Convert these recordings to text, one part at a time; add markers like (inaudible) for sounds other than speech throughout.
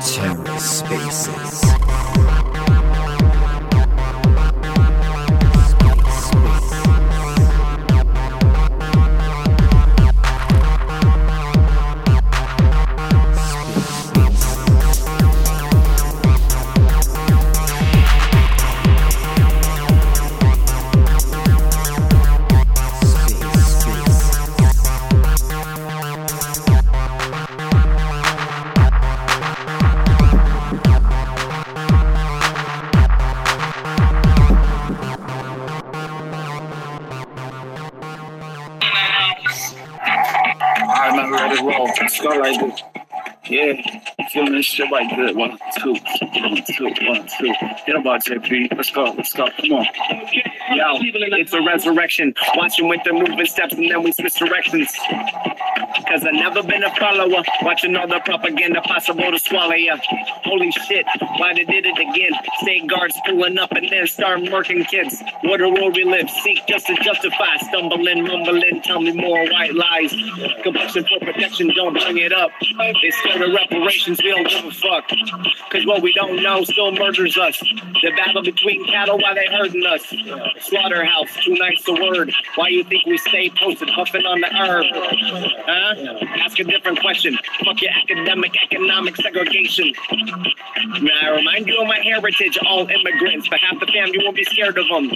TerraSpaces. Shit like good. One, two, Get about JP. Let's go. Let's go. Come on. Yo, it's a resurrection. Watching with the moving steps and then we switch directions. Cause I never been a follower. Watching all the propaganda possible to swallow ya. Holy shit, why they did it again? State guards pulling up and then start murking kids. What a world we live. Seek justice, justify. Stumbling, mumbling, tell me more white lies. Complexion for protection, don't bring it up. They scared of reparations, we don't give a fuck. Cause what we don't know still murders us. The battle between cattle while they herding us. Slaughterhouse, too nice a word. Why you think we stay posted, puffing on the herb? Huh? Ask a different question. Fuck your academic, economic segregation. May I remind you of my heritage? All immigrants, but half the fam, you won't be scared of them.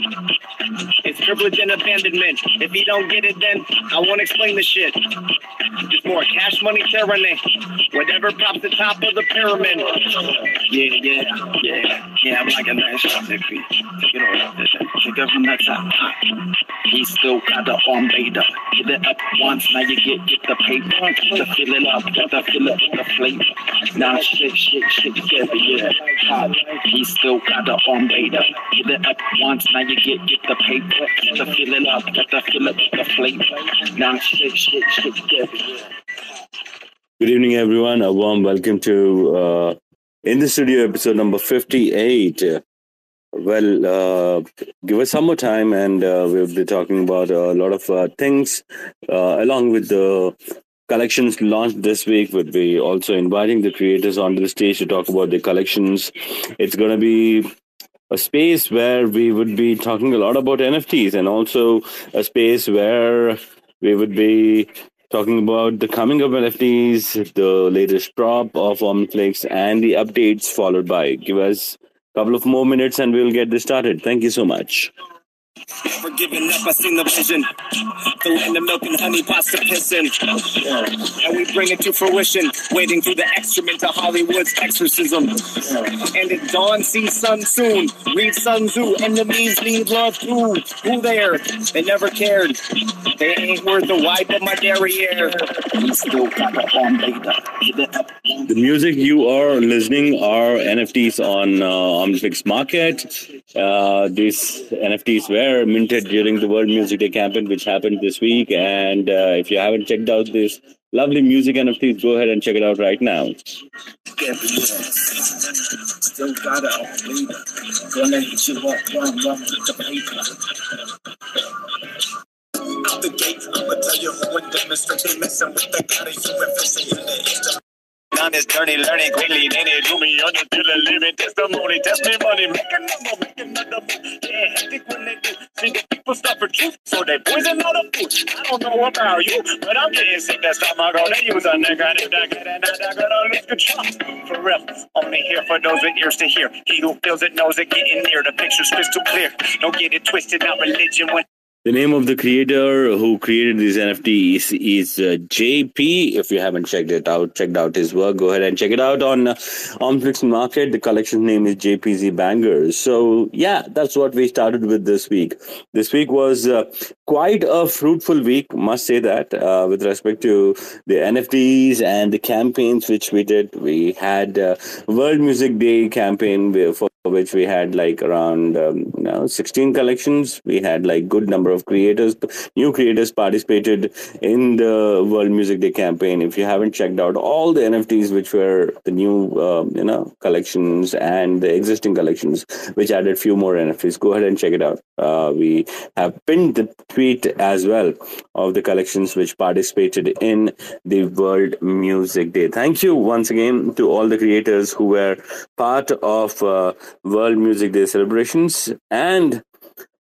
It's privilege and abandonment. If you don't get it, then I won't explain the shit. Just more cash money tyranny. Whatever pops the top of the pyramid. Yeah, yeah, yeah. Yeah, I'm like a nice. Take it from still got the arm beta. Hit it up once, now you get, get the paper. To fill it up, to fill it the flavor. Now shit, shit, shit yeah. Still got the arm it up once, now you get, get the paper. To fill it up, to fill it the flavor. Now shit, shit, shit yeah. Good evening, everyone. A warm welcome to uh, in the studio episode number 58. Well, uh, give us some more time, and uh, we'll be talking about a lot of uh, things uh, along with the collections launched this week. We'll be also inviting the creators onto the stage to talk about the collections. It's going to be a space where we would be talking a lot about NFTs and also a space where we would be talking about the coming of NFTs, the latest drop of Omniflix, and the updates followed by. Give us a couple of more minutes and we'll get this started. Thank you so much. Never giving up, I seen the vision. The land of milk and honey, pasta pissing. And we bring it to fruition, waiting for the excrement of Hollywood's exorcism. And at dawn, see sun soon. Read Sun Tzu, enemies need love too. Who there? They never cared. They ain't worth the wipe of my derriere. The music you are listening are NFTs on uh, Omniflix Market. Uh, these NFTs were were minted during the World Music Day campaign, which happened this week. And uh, if you haven't checked out this lovely music NFTs, go ahead and check it out right now. Out the gate, I'ma tell you who messing with the of in the on this journey, learning quickly. Then it do me on till a living testimony. Testimony, make a number, make another move. Yeah, hectic when they do. See the people stuff for truth, so they poison all the food. I don't know about you, but I'm getting sick. That's time I go. They use a nigga, and that get that gonna lose control. For real, only here for those with ears to hear. He who feels it knows it getting near. The picture's crystal clear. Don't get it twisted. Not religion when. The name of the creator who created these NFTs is uh, JP. If you haven't checked it out, checked out his work, go ahead and check it out on uh, Market. The collection name is JPZ Bangers. So yeah, that's what we started with this week. This week was uh, quite a fruitful week, must say that, uh, with respect to the NFTs and the campaigns which we did. We had uh, World Music Day campaign for which we had like around um, you know, 16 collections. We had like good number of creators, new creators participated in the World Music Day campaign. If you haven't checked out all the NFTs, which were the new um, you know collections and the existing collections, which added few more NFTs, go ahead and check it out. Uh, we have pinned the tweet as well of the collections which participated in the World Music Day. Thank you once again to all the creators who were part of. Uh, World Music Day celebrations. And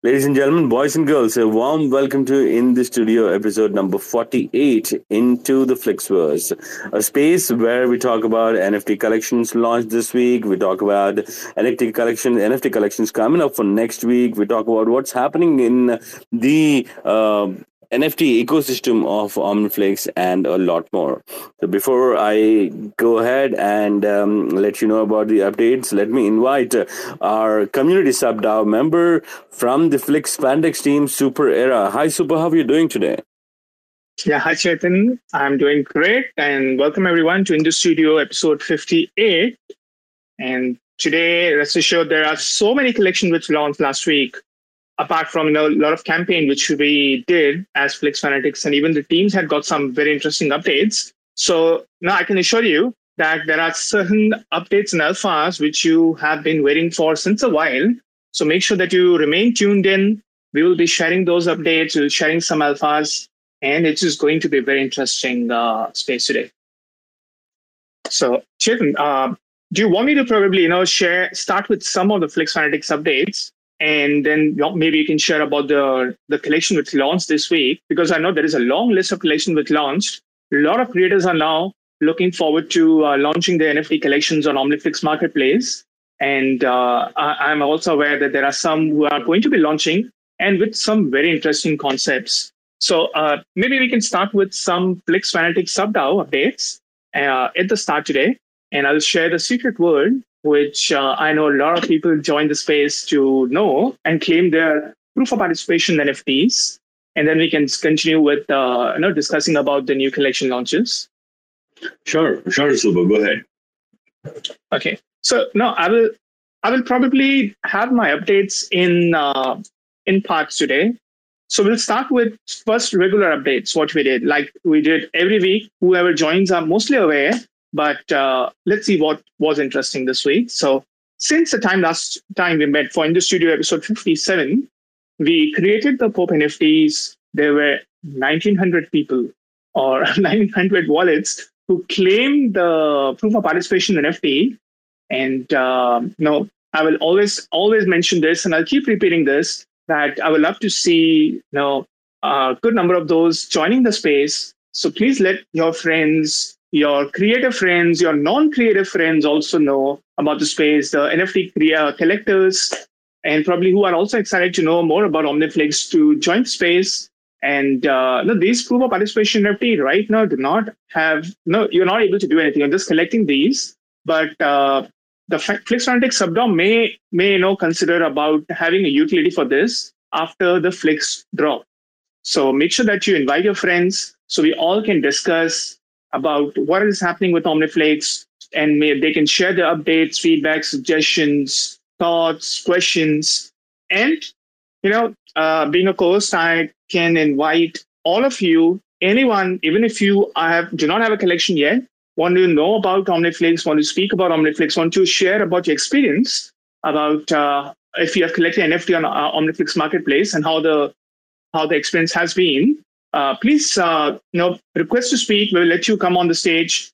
ladies and gentlemen, boys and girls, a warm welcome to In the Studio episode number 48 into the Flixverse, a space where we talk about NFT collections launched this week. We talk about NFT collection, NFT collections coming up for next week. We talk about what's happening in the uh, NFT ecosystem of Omniflix and a lot more. So before I go ahead and um, let you know about the updates, let me invite our community sub DAO member from the Flix Fanatics team, Super Era. Hi, Super. How are you doing today? Yeah, hi Chetan. I'm doing great, and welcome everyone to In the Studio episode 58. And today, rest assured, there are so many collections which launched last week apart from you know, a lot of campaign which we did as Flix Fanatics, and even the teams had got some very interesting updates. So now I can assure you that there are certain updates in alphas which you have been waiting for since a while. So make sure that you remain tuned in. We will be sharing those updates. We'll be sharing some alphas, and it is going to be a very interesting uh, space today. So, Chetan, uh, do you want me to probably you know share start with some of the Flix Fanatics updates and then maybe you can share about the the collection which launched this week because I know there is a long list of collection which launched. A lot of creators are now looking forward to uh, launching their NFT collections on Omniflix Marketplace, and uh, I, am also aware that there are some who are going to be launching and with some very interesting concepts. So uh, maybe we can start with some Flix Fanatics SubDAO updates uh, at the start today, and I'll share the secret word which uh, I know a lot of people join the space to know and claim their proof of participation NFTs. And then we can continue with uh, you know discussing about the new collection launches. Sure, sure, Suba, go ahead. Okay, so no, I will I will probably have my updates in uh, in parts today. So we'll start with first regular updates, what we did. Like we did every week, whoever joins are mostly aware but uh, let's see what was interesting this week. So, since the time last time we met for In the Studio episode 57, we created the Pope NFTs. There were 1,900 people or (laughs) 1,900 wallets who claimed the proof of participation NFT. And uh, you know, I will always always mention this, and I'll keep repeating this that I would love to see you know a good number of those joining the space. So please let your friends, your creative friends, your non-creative friends also know about the space, the NFT collectors, and probably who are also excited to know more about Omniflix to join the space. And uh, no, these proof of participation NFT right now do not have no. You're not able to do anything. You're just collecting these, but uh, the Flix Fanatics subDAO may may you know consider about having a utility for this after the Flix drop. So make sure that you invite your friends so we all can discuss about what is happening with Omniflix, and they can share their updates, feedback, suggestions, thoughts, questions. And, you know, uh, being a co host, I can invite all of you, anyone, even if you have, do not have a collection yet, want to know about Omniflix, want to speak about Omniflix, want to share about your experience about uh, if you have collected NFT on uh, Omniflix Marketplace and how the how the experience has been, uh, please uh, you know request to speak. We'll let you come on the stage.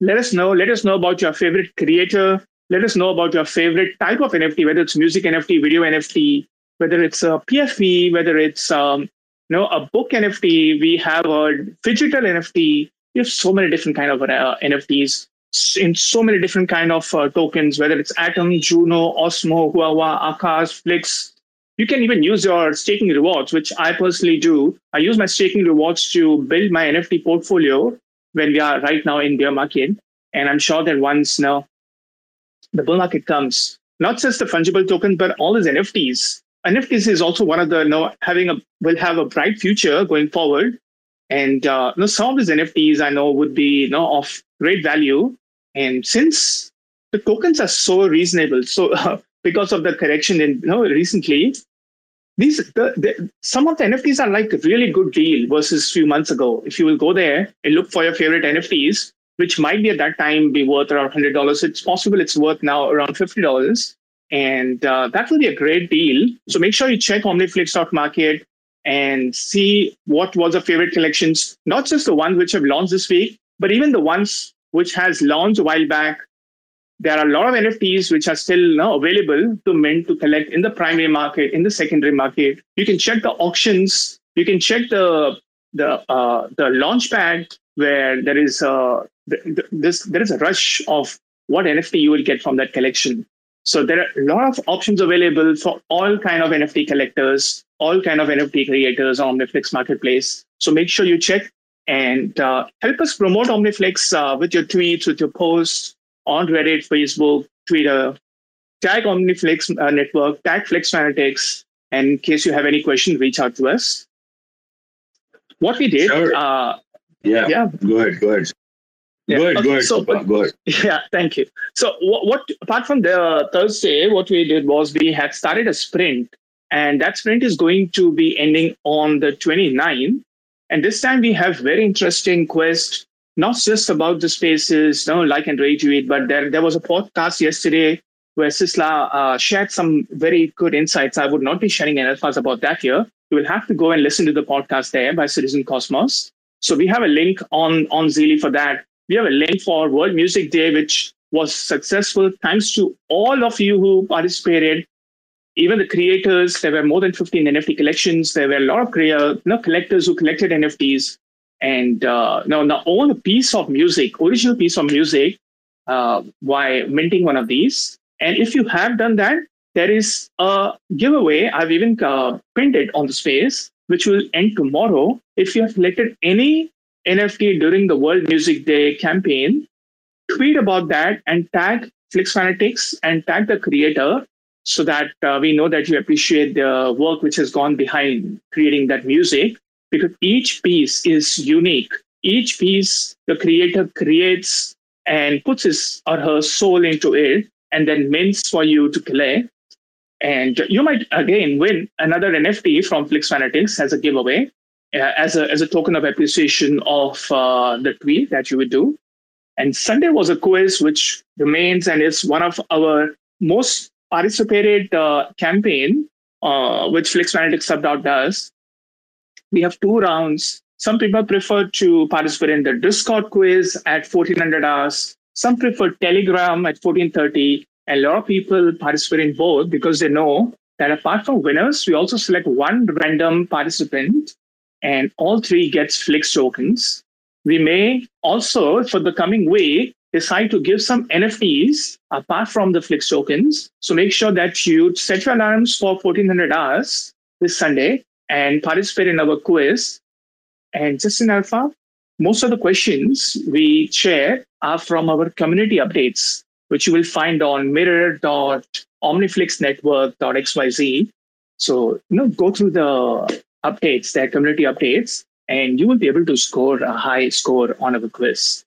Let us know. Let us know about your favorite creator. Let us know about your favorite type of NFT, whether it's music NFT, video NFT, whether it's a PFP, whether it's um, you know a book NFT. We have a digital NFT. We have so many different kind of uh, NFTs in so many different kind of uh, tokens, whether it's Atom, Juno, Osmo, Huahua, Akash, Flix, you can even use your staking rewards, which I personally do. I use my staking rewards to build my NFT portfolio when we are right now in bear market. And I'm sure that once now the bull market comes, not just the fungible token, but all these NFTs. NFTs is also one of the you know, having a will have a bright future going forward. And uh, you know, some of these NFTs I know would be you know, of great value. And since the tokens are so reasonable, so uh, (laughs) because of the correction in you know recently, these the, the, some of the NFTs are like a really good deal versus few months ago. If you will go there and look for your favorite NFTs, which might be at that time be worth around hundred dollars, it's possible it's worth now around fifty dollars, and uh, that will be a great deal. So make sure you check OmniFlix.market and see what was the favorite collections, not just the ones which have launched this week, but even the ones which has launched a while back there are a lot of NFTs which are still now available to mint to collect in the primary market, in the secondary market. You can check the auctions. You can check the the uh, the launchpad where there is a this there is a rush of what NFT you will get from that collection. So there are a lot of options available for all kind of NFT collectors, all kind of NFT creators on Omniflix Marketplace. So make sure you check and uh, help us promote Omniflix uh, with your tweets, with your posts, on Reddit, Facebook, Twitter. Tag OmniFlix uh, Network, tag Flix Fanatics, and in case you have any questions, reach out to us. What we did, sure. uh, yeah, yeah, go ahead, go ahead. Yeah. Go ahead, okay, go ahead, so, go ahead. Yeah, thank you. So, what, what apart from the Thursday, what we did was we had started a sprint, and that sprint is going to be ending on the 29th. And this time we have very interesting quest not just about the spaces, no, like and retweet, but there, there was a podcast yesterday where Sisla uh, shared some very good insights. I would not be sharing alphas about that here. You will have to go and listen to the podcast there by Citizen Cosmos. So we have a link on, on Zealy for that. We have a link for World Music Day, which was successful thanks to all of you who participated. Even the creators, there were more than 15 NFT collections. There were a lot of you know, collectors who collected NFTs and uh, now, now own a piece of music, original piece of music, uh, by minting one of these. And if you have done that, there is a giveaway. I've even uh, pinned it on the space, which will end tomorrow. If you have collected any NFT during the World Music Day campaign, tweet about that and tag Flix Fanatics and tag the creator so that uh, we know that you appreciate the work which has gone behind creating that music because each piece is unique. Each piece the creator creates and puts his or her soul into it and then mints for you to collect. And you might again win another NFT from Flix Fanatics as a giveaway, uh, as, a, as a token of appreciation of uh, the tweet that you would do. And Sunday was a quiz which remains and is one of our most participated uh, campaign, uh, which Flix Fanatics Sub does we have two rounds. Some people prefer to participate in the Discord quiz at 1400 hours. Some prefer Telegram at 1430. And a lot of people participate in both because they know that apart from winners, we also select one random participant and all three gets Flix tokens. We may also, for the coming week, decide to give some NFTs apart from the Flix tokens. So make sure that you set your alarms for 1400 hours this Sunday and participate in our quiz. And just in alpha, most of the questions we share are from our community updates, which you will find on mirror.omniflixnetwork.xyz. So, you know, go through the updates, their community updates, and you will be able to score a high score on our quiz.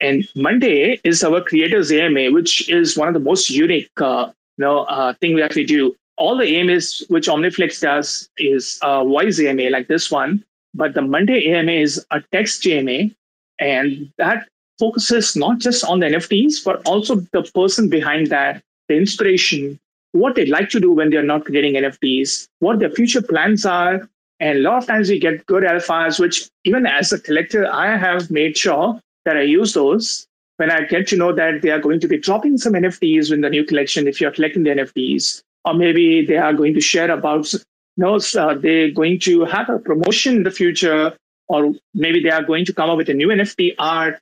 And Monday is our creators AMA, which is one of the most unique, uh, you know, uh, thing we actually do all the AMAs which Omniflix does is a voice AMA like this one, but the Monday AMA is a text AMA, and that focuses not just on the NFTs, but also the person behind that, the inspiration, what they like to do when they're not creating NFTs, what their future plans are. And a lot of times we get good alphas, which even as a collector, I have made sure that I use those when I get to know that they are going to be dropping some NFTs in the new collection if you're collecting the NFTs or maybe they are going to share about you know, uh, they're going to have a promotion in the future, or maybe they are going to come up with a new NFT art.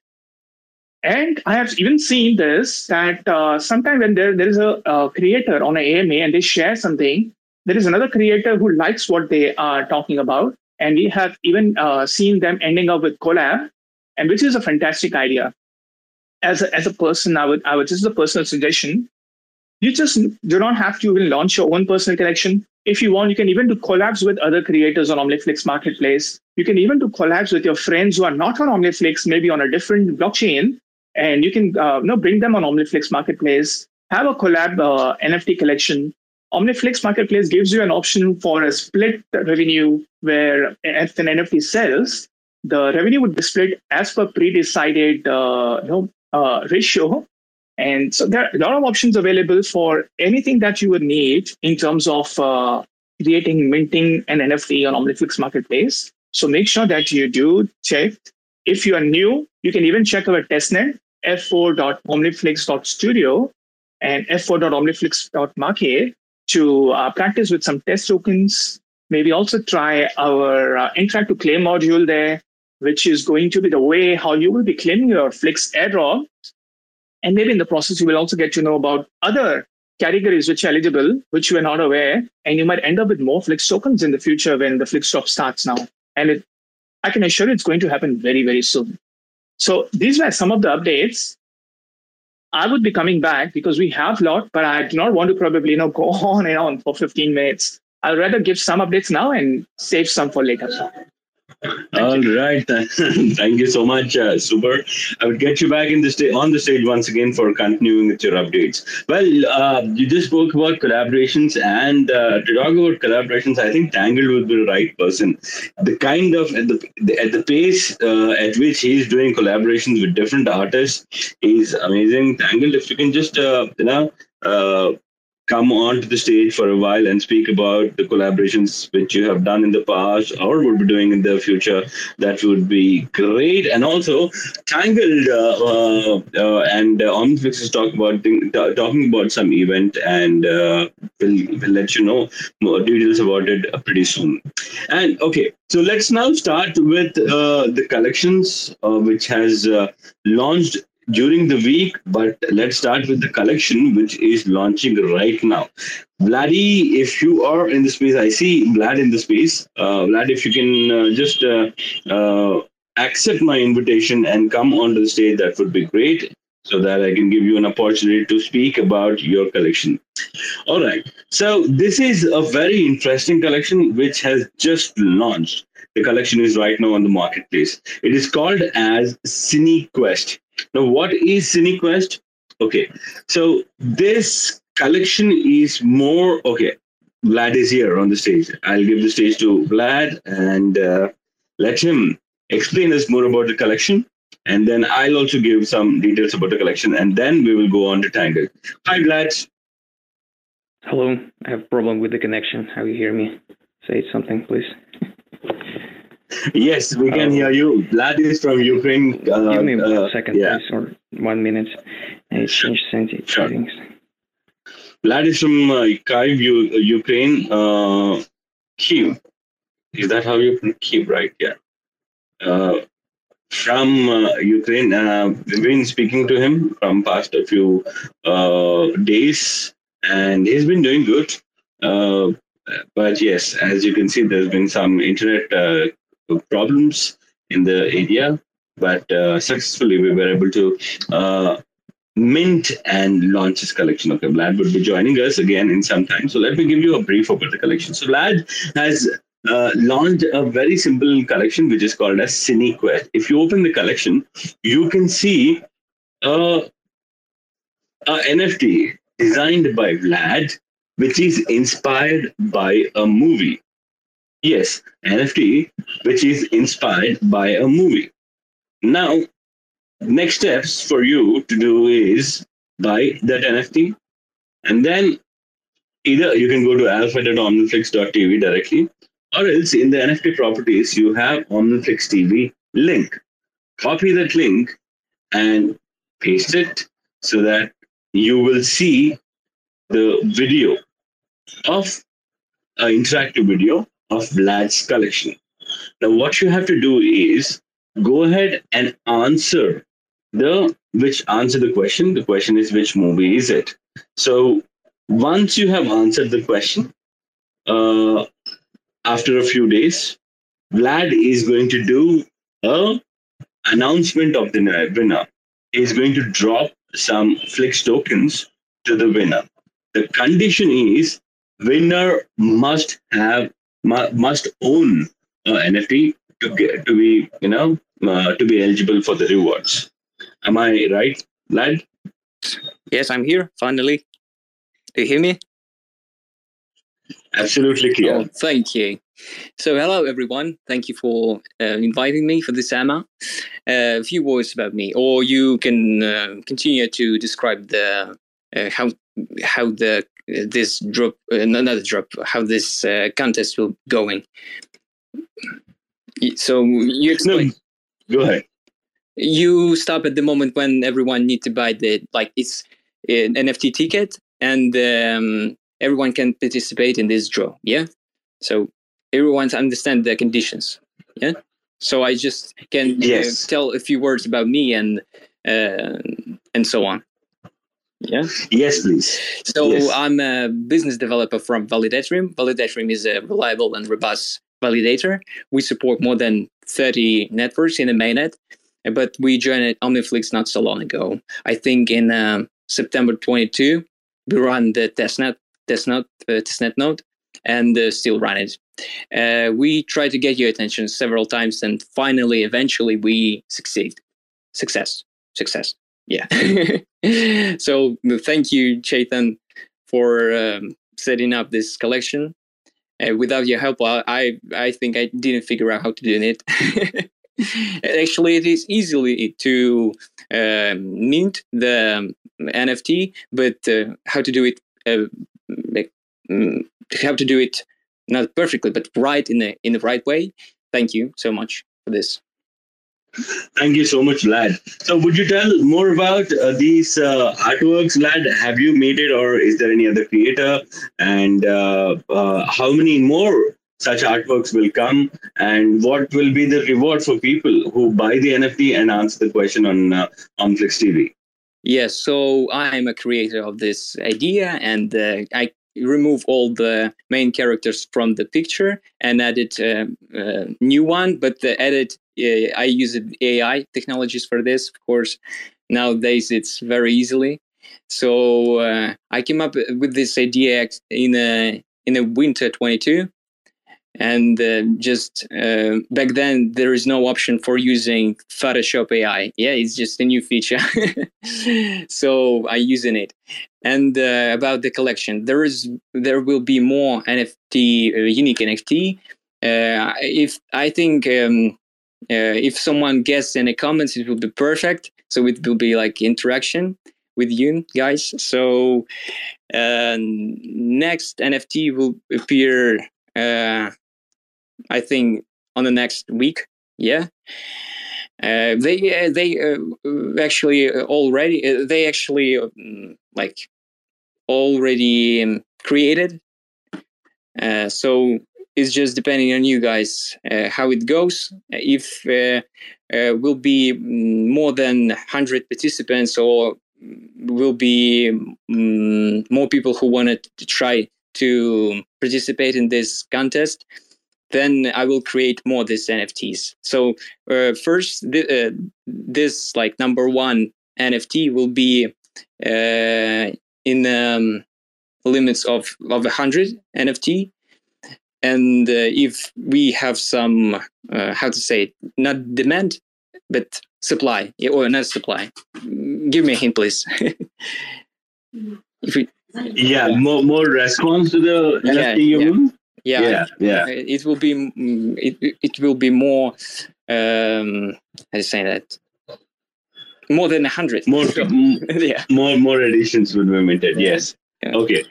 And I have even seen this that uh, sometimes when there, there is a, a creator on an AMA and they share something, there is another creator who likes what they are talking about. And we have even uh, seen them ending up with collab, and which is a fantastic idea. As a, as a person, I would, I would just a personal suggestion you just do not have to even launch your own personal collection. If you want, you can even do collabs with other creators on OmniFlix Marketplace. You can even do collabs with your friends who are not on OmniFlix, maybe on a different blockchain, and you can uh, you know, bring them on OmniFlix Marketplace. have a collab uh, NFT collection, Omniflix Marketplace gives you an option for a split revenue where if an NFT sells, the revenue would be split as per pre-decided uh, you know, uh, ratio. And so there are a lot of options available for anything that you would need in terms of uh, creating, minting an NFT on Omniflix Marketplace. So make sure that you do check. If you are new, you can even check our testnet, f4.omniflix.studio and f4.omniflix.market to uh, practice with some test tokens. Maybe also try our uh, interact to claim module there, which is going to be the way how you will be claiming your Flix airdrop. And maybe in the process, you will also get to know about other categories which are eligible, which you are not aware, and you might end up with more Flix tokens in the future when the Flix drop starts now. And it, I can assure you it's going to happen very, very soon. So these were some of the updates. I would be coming back because we have a lot, but I do not want to probably you know (laughs) go on and on for 15 minutes. I'd rather give some updates now and save some for later. All right. (laughs) Thank you so much, uh, Super. I would get you back in the sta- on the stage once again for continuing with your updates. Well, uh, you just spoke about collaborations, and uh, to talk about collaborations, I think Tangled would be the right person. The kind of at the, at the pace uh, at which he's doing collaborations with different artists is amazing. Tangled, if you can just uh, you know uh, come onto the stage for a while and speak about the collaborations which you have done in the past or would be doing in the future. That would be great. And also, Tangled uh, uh, uh, and uh, Omniflix is talk about talking about some event, and uh, we'll, we'll let you know more details about it uh, pretty soon. And okay, so let's now start with uh, the collections uh, which has uh, launched during the week, but let's start with the collection which is launching right now. Vladdy, if you are in the space, I see Vlad in the space. Uh, Vlad, if you can uh, just uh, uh, accept my invitation and come onto the stage, that would be great so that I can give you an opportunity to speak about your collection. All right. So, this is a very interesting collection which has just launched. The collection is right now on the marketplace. It is called as CineQuest. Now, what is CineQuest? Okay, so this collection is more okay. Vlad is here on the stage. I'll give the stage to Vlad and uh, let him explain us more about the collection. And then I'll also give some details about the collection, and then we will go on to Tangle. Hi, Vlad. Hello, I have problem with the connection. How you hear me? Say something, please. Yes, we can Uh, hear you. Vlad is from Ukraine. Uh, Give me one uh, second, yeah. please, or one minute. I change senti- Sure. settings. Vlad is from uh, Kyiv, U- Ukraine. Uh, Kyiv. Is that how you pronounce Kyiv, right? Yeah. Uh, from uh, Ukraine. Uh, we've been speaking to him from past a few uh, days, and he's been doing good. Uh, but yes, as you can see, there's been some internet uh, problems in the area, but uh, successfully we were able to uh, mint and launch his collection. Okay, Vlad would be joining us again in some time. So let me give you a brief about the collection. So Vlad has uh, launched a very simple collection which is called as CineQuest. If you open the collection, you can see uh, a NFT designed by Vlad, which is inspired by a movie. Yes, NFT, which is inspired by a movie. Now, next steps for you to do is buy that NFT, and then either you can go to alpha.omniflix.tv directly, or else in the NFT properties, you have Omniflix TV link. Copy that link and paste it so that you will see the video of an interactive video of Vlad's collection. Now, what you have to do is go ahead and answer the which answer the question. The question is which movie is it? So once you have answered the question, uh, after a few days, Vlad is going to do a announcement of the winner. He's going to drop some Flix tokens to the winner. The condition is winner must have mu- must own a NFT to get to be you know uh, to be eligible for the rewards. Am I right, Vlad? Yes, I'm here finally. Do you hear me? Absolutely clear. Oh, thank you. So, hello everyone. Thank you for uh, inviting me for this AMA. Uh, a few words about me, or you can uh, continue to describe the uh, how how the this drop, uh, another drop, how this uh, contest will going. So you explain. No, go ahead. You stop at the moment when everyone need to buy the like it's an NFT ticket, and um, everyone can participate in this draw. Yeah. So everyone understand the conditions. Yeah. So I just can yes. uh, tell a few words about me and uh, and so on. Yeah. Yes, please. So Yes. I'm a business developer from Validatorium. Validatorium is a reliable and robust validator. We support more than 30 networks in the mainnet, but we joined Omniflix not so long ago. I think in um, September 22, we run the testnet, testnet, uh, testnet node, and uh, still run it. Uh, we tried to get your attention several times, and finally, eventually, we succeed. Success, success. Yeah. (laughs) so thank you, Chetan, for um, setting up this collection. Uh, without your help, I, I think I didn't figure out how to do it. (laughs) Actually, it is easily to uh, mint the NFT, but uh, how to do it? Uh, mm, how to do it not perfectly, but right in the in the right way. Thank you so much for this. Thank you so much, Vlad. So, would you tell more about uh, these uh, artworks, Vlad? Have you made it, or is there any other creator? And uh, uh, how many more such artworks will come? And what will be the reward for people who buy the NFT and answer the question on uh, on Flix TV? Yes, so I'm a creator of this idea, and uh, I remove all the main characters from the picture and added a uh, new one. But the edit, uh, I use AI technologies for this. Of course, nowadays it's very easily. So uh, I came up with this idea in a in a winter 22 and uh, just uh, back then there is no option for using photoshop ai yeah it's just a new feature. (laughs) So i using it. And uh, about the collection there is there will be more nft uh, unique nft uh, if i think um, uh, if someone guesses in the comments it will be perfect. So it will be like interaction with you guys. So next nft will appear I think on the next week. Yeah, uh, they uh, they uh, actually already they actually like already um, created. so it's just depending on you guys how it goes. If will be more than hundred participants or will be um, more people who wanted to try to participate in this contest then I will create more this NFTs. So uh, first, th- uh, this like number one NFT will be uh, in um, limits of of a hundred NFT, and uh, if we have some uh, how to say it, not demand but supply or not supply. Give me a hint, please. (laughs) if we, yeah, more more response to the Yeah, NFT you yeah. Yeah, yeah, yeah. Uh, it will be mm, it, it will be more um how to say that more than a hundred More, (laughs) yeah more, more editions will be minted. Yes. Yeah. Okay.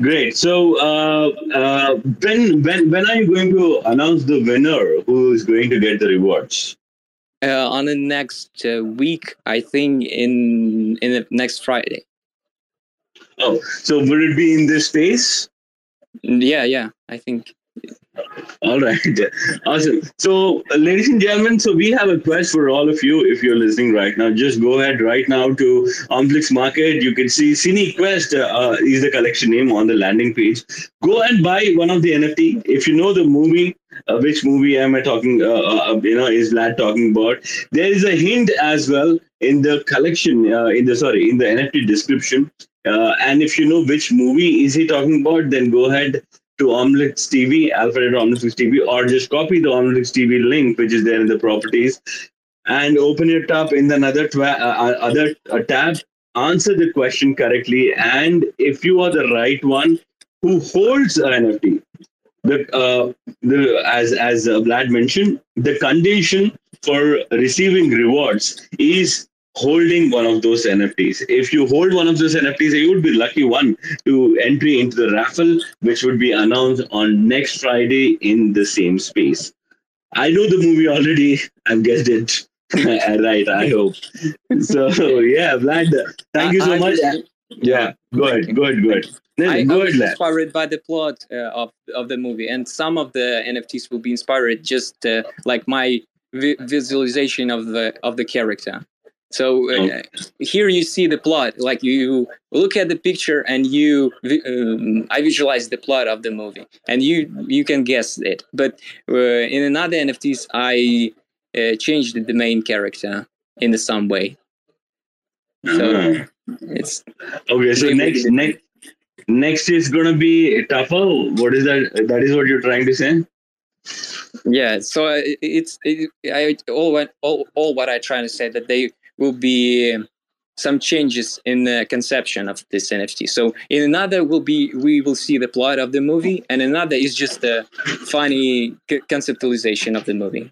Great. So, uh, uh, when, when, when are you going to announce the winner who is going to get the rewards? uh, on the next uh, week i think in in the next friday Oh, so will it be in this space? Yeah yeah i think All right. (laughs) Awesome. So, uh, ladies and gentlemen, so we have a quest for all of you. If you're listening right now, just go ahead right now to Omniflix Market. You can see Cine Quest uh, uh, is the collection name on the landing page. Go and buy one of the NFT. If you know the movie, uh, which movie am I talking? Uh, uh, you know, is Vlad talking about? There is a hint as well in the collection. In the sorry, in the NFT description. Uh, and if you know which movie is he talking about, then go ahead to Omniflix TV, Alfred Omniflix TV, or just copy the Omniflix TV link, which is there in the properties, and open it up in another twa- uh, uh, other uh, tab. Answer the question correctly, and if you are the right one who holds an NFT, the, uh, the as as Vlad mentioned, the condition for receiving rewards is holding one of those NFTs. If you hold one of those NFTs, you would be lucky one to entry into the raffle, which would be announced on next Friday in the same space. I know the movie already. I've guessed it. (laughs) right, I hope. So yeah, Vlad, thank you so I- I much. just- yeah, good, good, good. I, I was inspired by the plot uh, of of the movie, and some of the NFTs will be inspired just uh, like my vi- visualization of the of the character. So uh, here you see the plot, like you look at the picture and you um, I visualize the plot of the movie, and you you can guess it. But uh, in another NFTs, I uh, changed the main character in some way. So Ah. it's Okay, so next next next is gonna be tougher. What is that? That is what you're trying to say? yeah so uh, it's it, i all all, all what i trying to say that they will be some changes in the conception of this nft so in another will be we will see the plot of the movie and another is just a funny c- conceptualization of the movie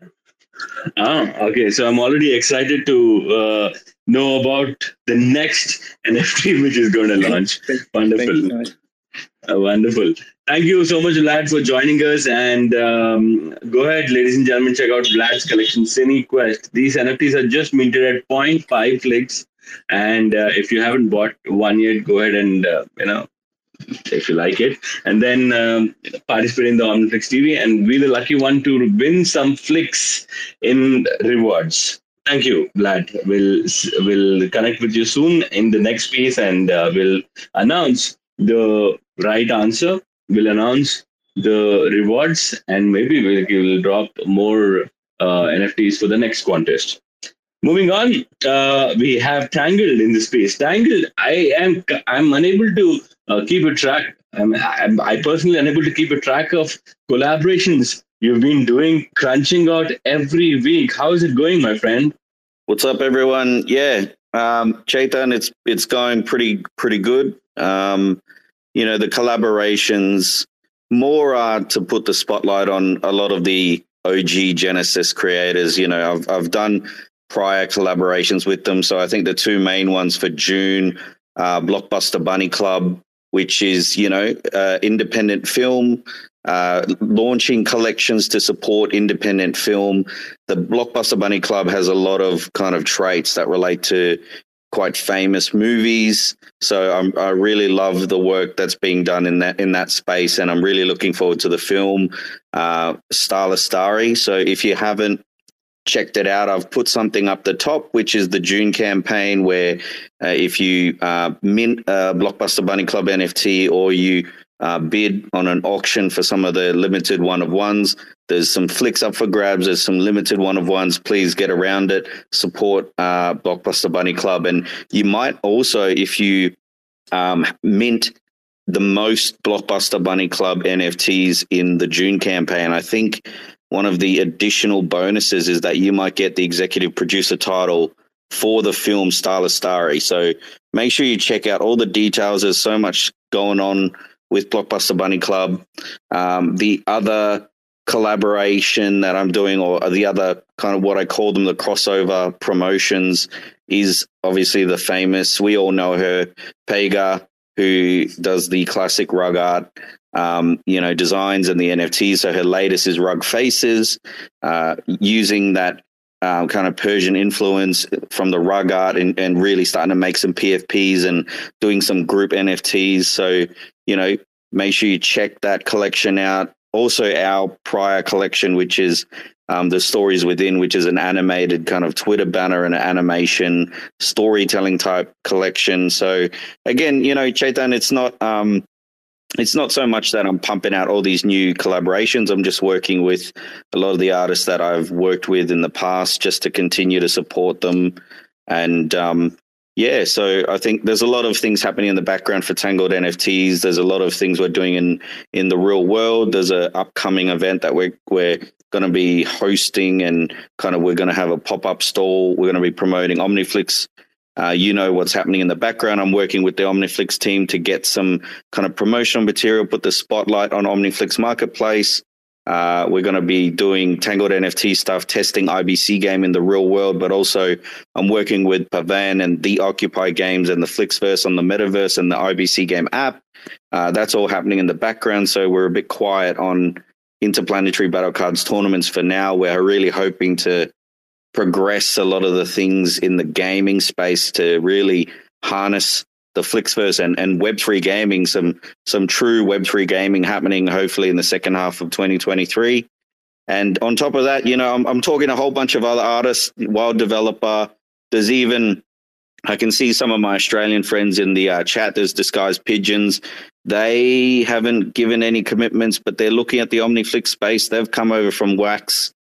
Ah, okay. So I'm already excited to uh, know about the next (laughs) NFT which is going to launch. Wonderful. you so much. Uh, (laughs) wonderful. Thank you so much, Vlad, for joining us. And um, go ahead, ladies and gentlemen, check out Vlad's collection, Cine Quest. These NFTs are just minted at 0.5 Flix. And uh, if you haven't bought one yet, go ahead and, uh, you know, if you like it. And then um, participate in the Omniflix TV and be the lucky one to win some Flix in rewards. Thank you, Vlad. We'll, we'll connect with you soon in the next piece and uh, we'll announce the right answer. We'll announce the rewards and maybe we'll, we'll drop more uh, NFTs for the next contest. Moving on, uh, we have Tangled in the space. Tangled, I am I'm unable to uh, keep a track. I'm, I'm I personally unable to keep a track of collaborations you've been doing, crunching out every week. How is it going, my friend? What's up, everyone? Yeah, um, Chetan, it's it's going pretty pretty good. Um, you know, the collaborations more are to put the spotlight on a lot of the OG Genesis creators. You know, I've I've done prior collaborations with them, so I think the two main ones for June, uh, Blockbuster Bunny Club, which is you know uh, independent film. Uh, launching collections to support independent film the Blockbuster Bunny Club has a lot of kind of traits that relate to quite famous movies. So I'm, I really love the work that's being done in that in that space, and I'm really looking forward to the film uh, Starla Starry. So if you haven't checked it out, I've put something up the top, which is the June campaign, where uh, if you uh, mint a Blockbuster Bunny Club NFT or you uh, bid on an auction for some of the limited one of ones. There's some Flix up for grabs. There's some limited one of ones. Please get around it. Support uh, Blockbuster Bunny Club, and you might also, if you um, mint the most Blockbuster Bunny Club NFTs in the June campaign, I think one of the additional bonuses is that you might get the executive producer title for the film Starla Starry. So make sure you check out all the details. There's so much going on with Blockbuster Bunny Club. Um, the other collaboration that I'm doing, or the other kind of what I call them the crossover promotions, is obviously the famous, we all know her, Pega, who does the classic rug art. Um, you know, designs and the NFTs. So her latest is Rug Faces, uh, using that um, kind of Persian influence from the rug art and, and really starting to make some PFPs and doing some group NFTs. So, you know, make sure you check that collection out. Also, our prior collection, which is um, the stories within, which is an animated kind of Twitter banner and an animation storytelling type collection. So, again, you know, Chetan, it's not. Um, it's not so much that I'm pumping out all these new collaborations. I'm just working with a lot of the artists that I've worked with in the past just to continue to support them. And um, yeah, so I think there's a lot of things happening in the background for Tangled NFTs. There's a lot of things we're doing in in the real world. There's an upcoming event that we're we're going to be hosting, and kind of we're going to have a pop up stall. We're going to be promoting Omniflix Uh, you know what's happening in the background. I'm working with the Omniflix team to get some kind of promotional material, put the spotlight on Omniflix Marketplace. Uh, we're going to be doing Tangled NFT stuff, testing IBC game in the real world, but also I'm working with Pavan and the Occupy games and the Flixverse on the Metaverse and the IBC game app. Uh, that's all happening in the background. So we're a bit quiet on interplanetary battle cards tournaments for now. We're really hoping to progress a lot of the things in the gaming space to really harness the Flixverse and, and Web3 gaming, some some true Web3 gaming happening hopefully in the second half of 2023. And on top of that, you know, I'm, I'm talking a whole bunch of other artists, Wild Developer. There's even, I can see some of my Australian friends in the uh, chat. There's Disguised Pigeons. They haven't given any commitments, but they're looking at the OmniFlix space. They've come over from Wax.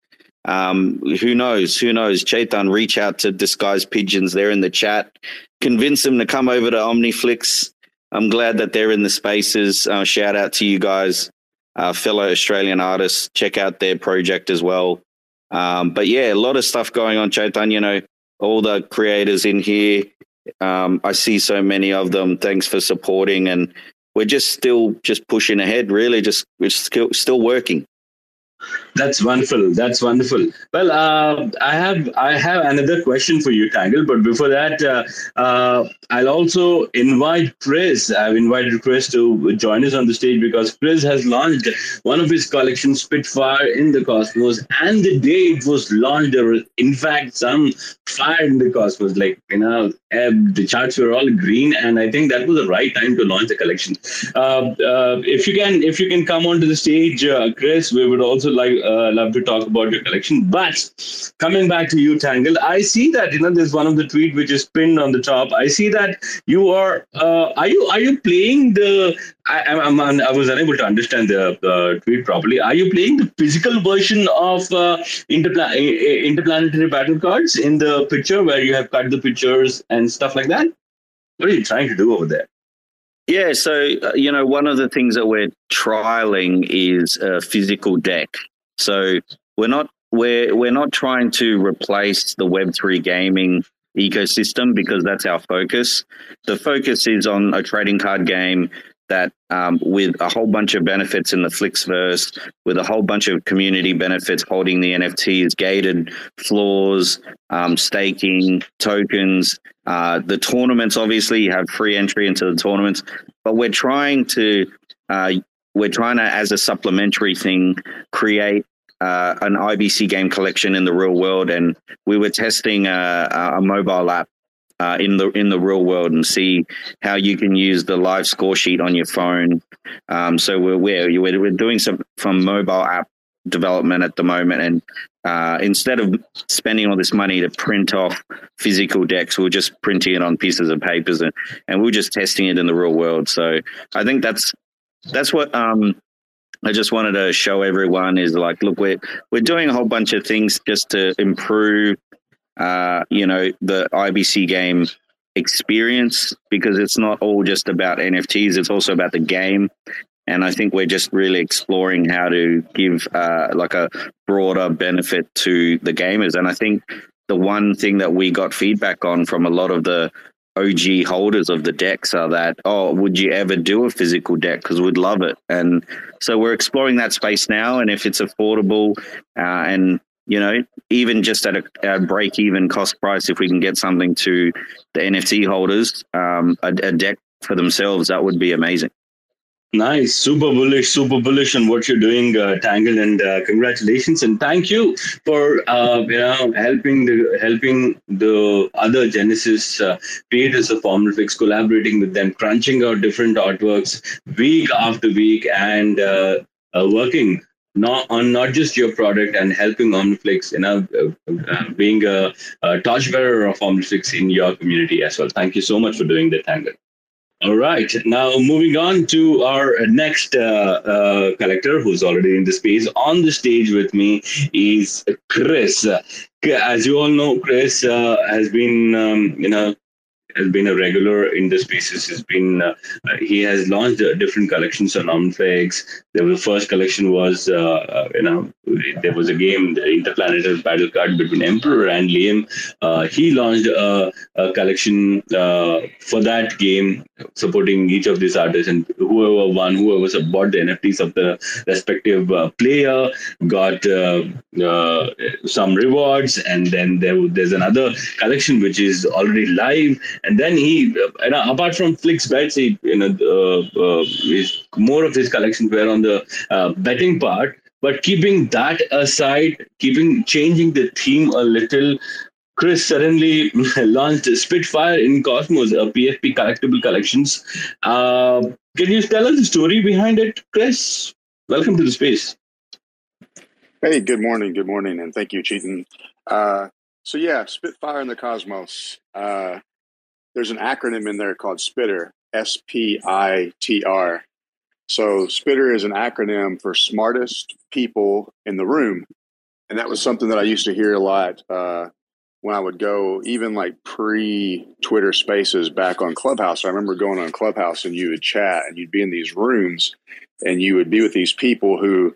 Um, who knows? Who knows? Chetan, reach out to Disguised Pigeons. They're in the chat. Convince them to come over to OmniFlix. I'm glad that they're in the spaces. Uh, shout out to you guys, uh, fellow Australian artists. Check out their project as well. Um, but yeah, a lot of stuff going on, Chetan. You know, all the creators in here. Um, I see so many of them. Thanks for supporting, and we're just still just pushing ahead. Really, just we're still still working. That's wonderful. That's wonderful. Well, uh, I have I have another question for you, Tangle. But before that, uh, uh, I'll also invite Chris. I've invited Chris to join us on the stage because Chris has launched one of his collections, Spitfire in the Cosmos, and the day it was launched, there was in fact some fire in the cosmos. Like you know, the charts were all green, and I think that was the right time to launch the collection. Uh, uh, if you can, if you can come onto the stage, uh, Chris, we would also like uh, love to talk about your collection. But coming back to you, Tangle, I see that you know there's one of the tweet which is pinned on the top. I see that you are uh, are you are you playing the I, I'm, I'm, i was unable to understand the uh, tweet properly. Are you playing the physical version of uh, interpla- interplanetary battle cards in the picture where you have cut the pictures and stuff like that? What are you trying to do over there? Yeah, so uh, you know, one of the things that we're trialing is a physical deck. So we're not we're we're not trying to replace the Web three gaming ecosystem because that's our focus. The focus is on a trading card game that um, with a whole bunch of benefits in the Flixverse, with a whole bunch of community benefits holding the NFTs, gated floors, um, staking, tokens. Uh, the tournaments, obviously, you have free entry into the tournaments, but we're trying to uh, we're trying to, as a supplementary thing, create uh, an IBC game collection in the real world, and we were testing a, a mobile app uh, in the in the real world and see how you can use the live score sheet on your phone. Um, so we're, we're we're doing some from mobile app development at the moment, and uh, instead of spending all this money to print off physical decks, we're just printing it on pieces of papers, and, and we're just testing it in the real world. So I think that's that's what um, I just wanted to show everyone is like, look, we're we're doing a whole bunch of things just to improve, uh, you know, the IBC game experience because it's not all just about NFTs; it's also about the game. And I think we're just really exploring how to give uh, like a broader benefit to the gamers. And I think the one thing that we got feedback on from a lot of the OG holders of the decks are that, oh, would you ever do a physical deck? Because we'd love it. And so we're exploring that space now. And if it's affordable uh, and, you know, even just at a, a, break even cost price, if we can get something to the NFT holders, um, a, a deck for themselves, that would be amazing. Nice, super bullish, super bullish on what you're doing, uh, Tangle, and uh, congratulations and thank you for uh, you know helping the helping the other Genesis uh, creators of Omniflix, collaborating with them, crunching out different artworks week after week, and uh, uh, working not on not just your product and helping Omniflix, you know, being a, a torchbearer of Omniflix in your community as well. Thank you so much for doing that, Tangle. All right. Now, moving on to our next uh, uh, collector who's already in the space. On the stage with me is Chris. As you all know, Chris uh, has been, um, you know, has been a regular in the spaces. He's been uh, he has launched uh, different collections on Omniflix. The first collection was uh, uh, you know there was a game, the Interplanetary Battle Card between Emperor and Liam. Uh, he launched a, a collection uh, for that game, supporting each of these artists, and whoever won, whoever bought the NFTs of the respective player got some rewards, and then there, there's another collection which is already live and then he, you know, apart from FlixBets, he, you know, uh, uh, his, more of his collections were on the uh, betting part. But keeping that aside, keeping changing the theme a little, Chris suddenly (laughs) launched Spitfire in Cosmos, a PFP collectible collections. Uh, can you tell us the story behind it, Chris? Welcome to the space. Hey, good morning, good morning, and thank you, Chetan. Uh, so yeah, Spitfire in the Cosmos. Uh, there's an acronym in there called SPITTER, S P I T R. So SPITTER is an acronym for smartest people in the room. And that was something that I used to hear a lot uh, when I would go, even like pre Twitter spaces back on Clubhouse. I remember going on Clubhouse and you would chat and you'd be in these rooms and you would be with these people who,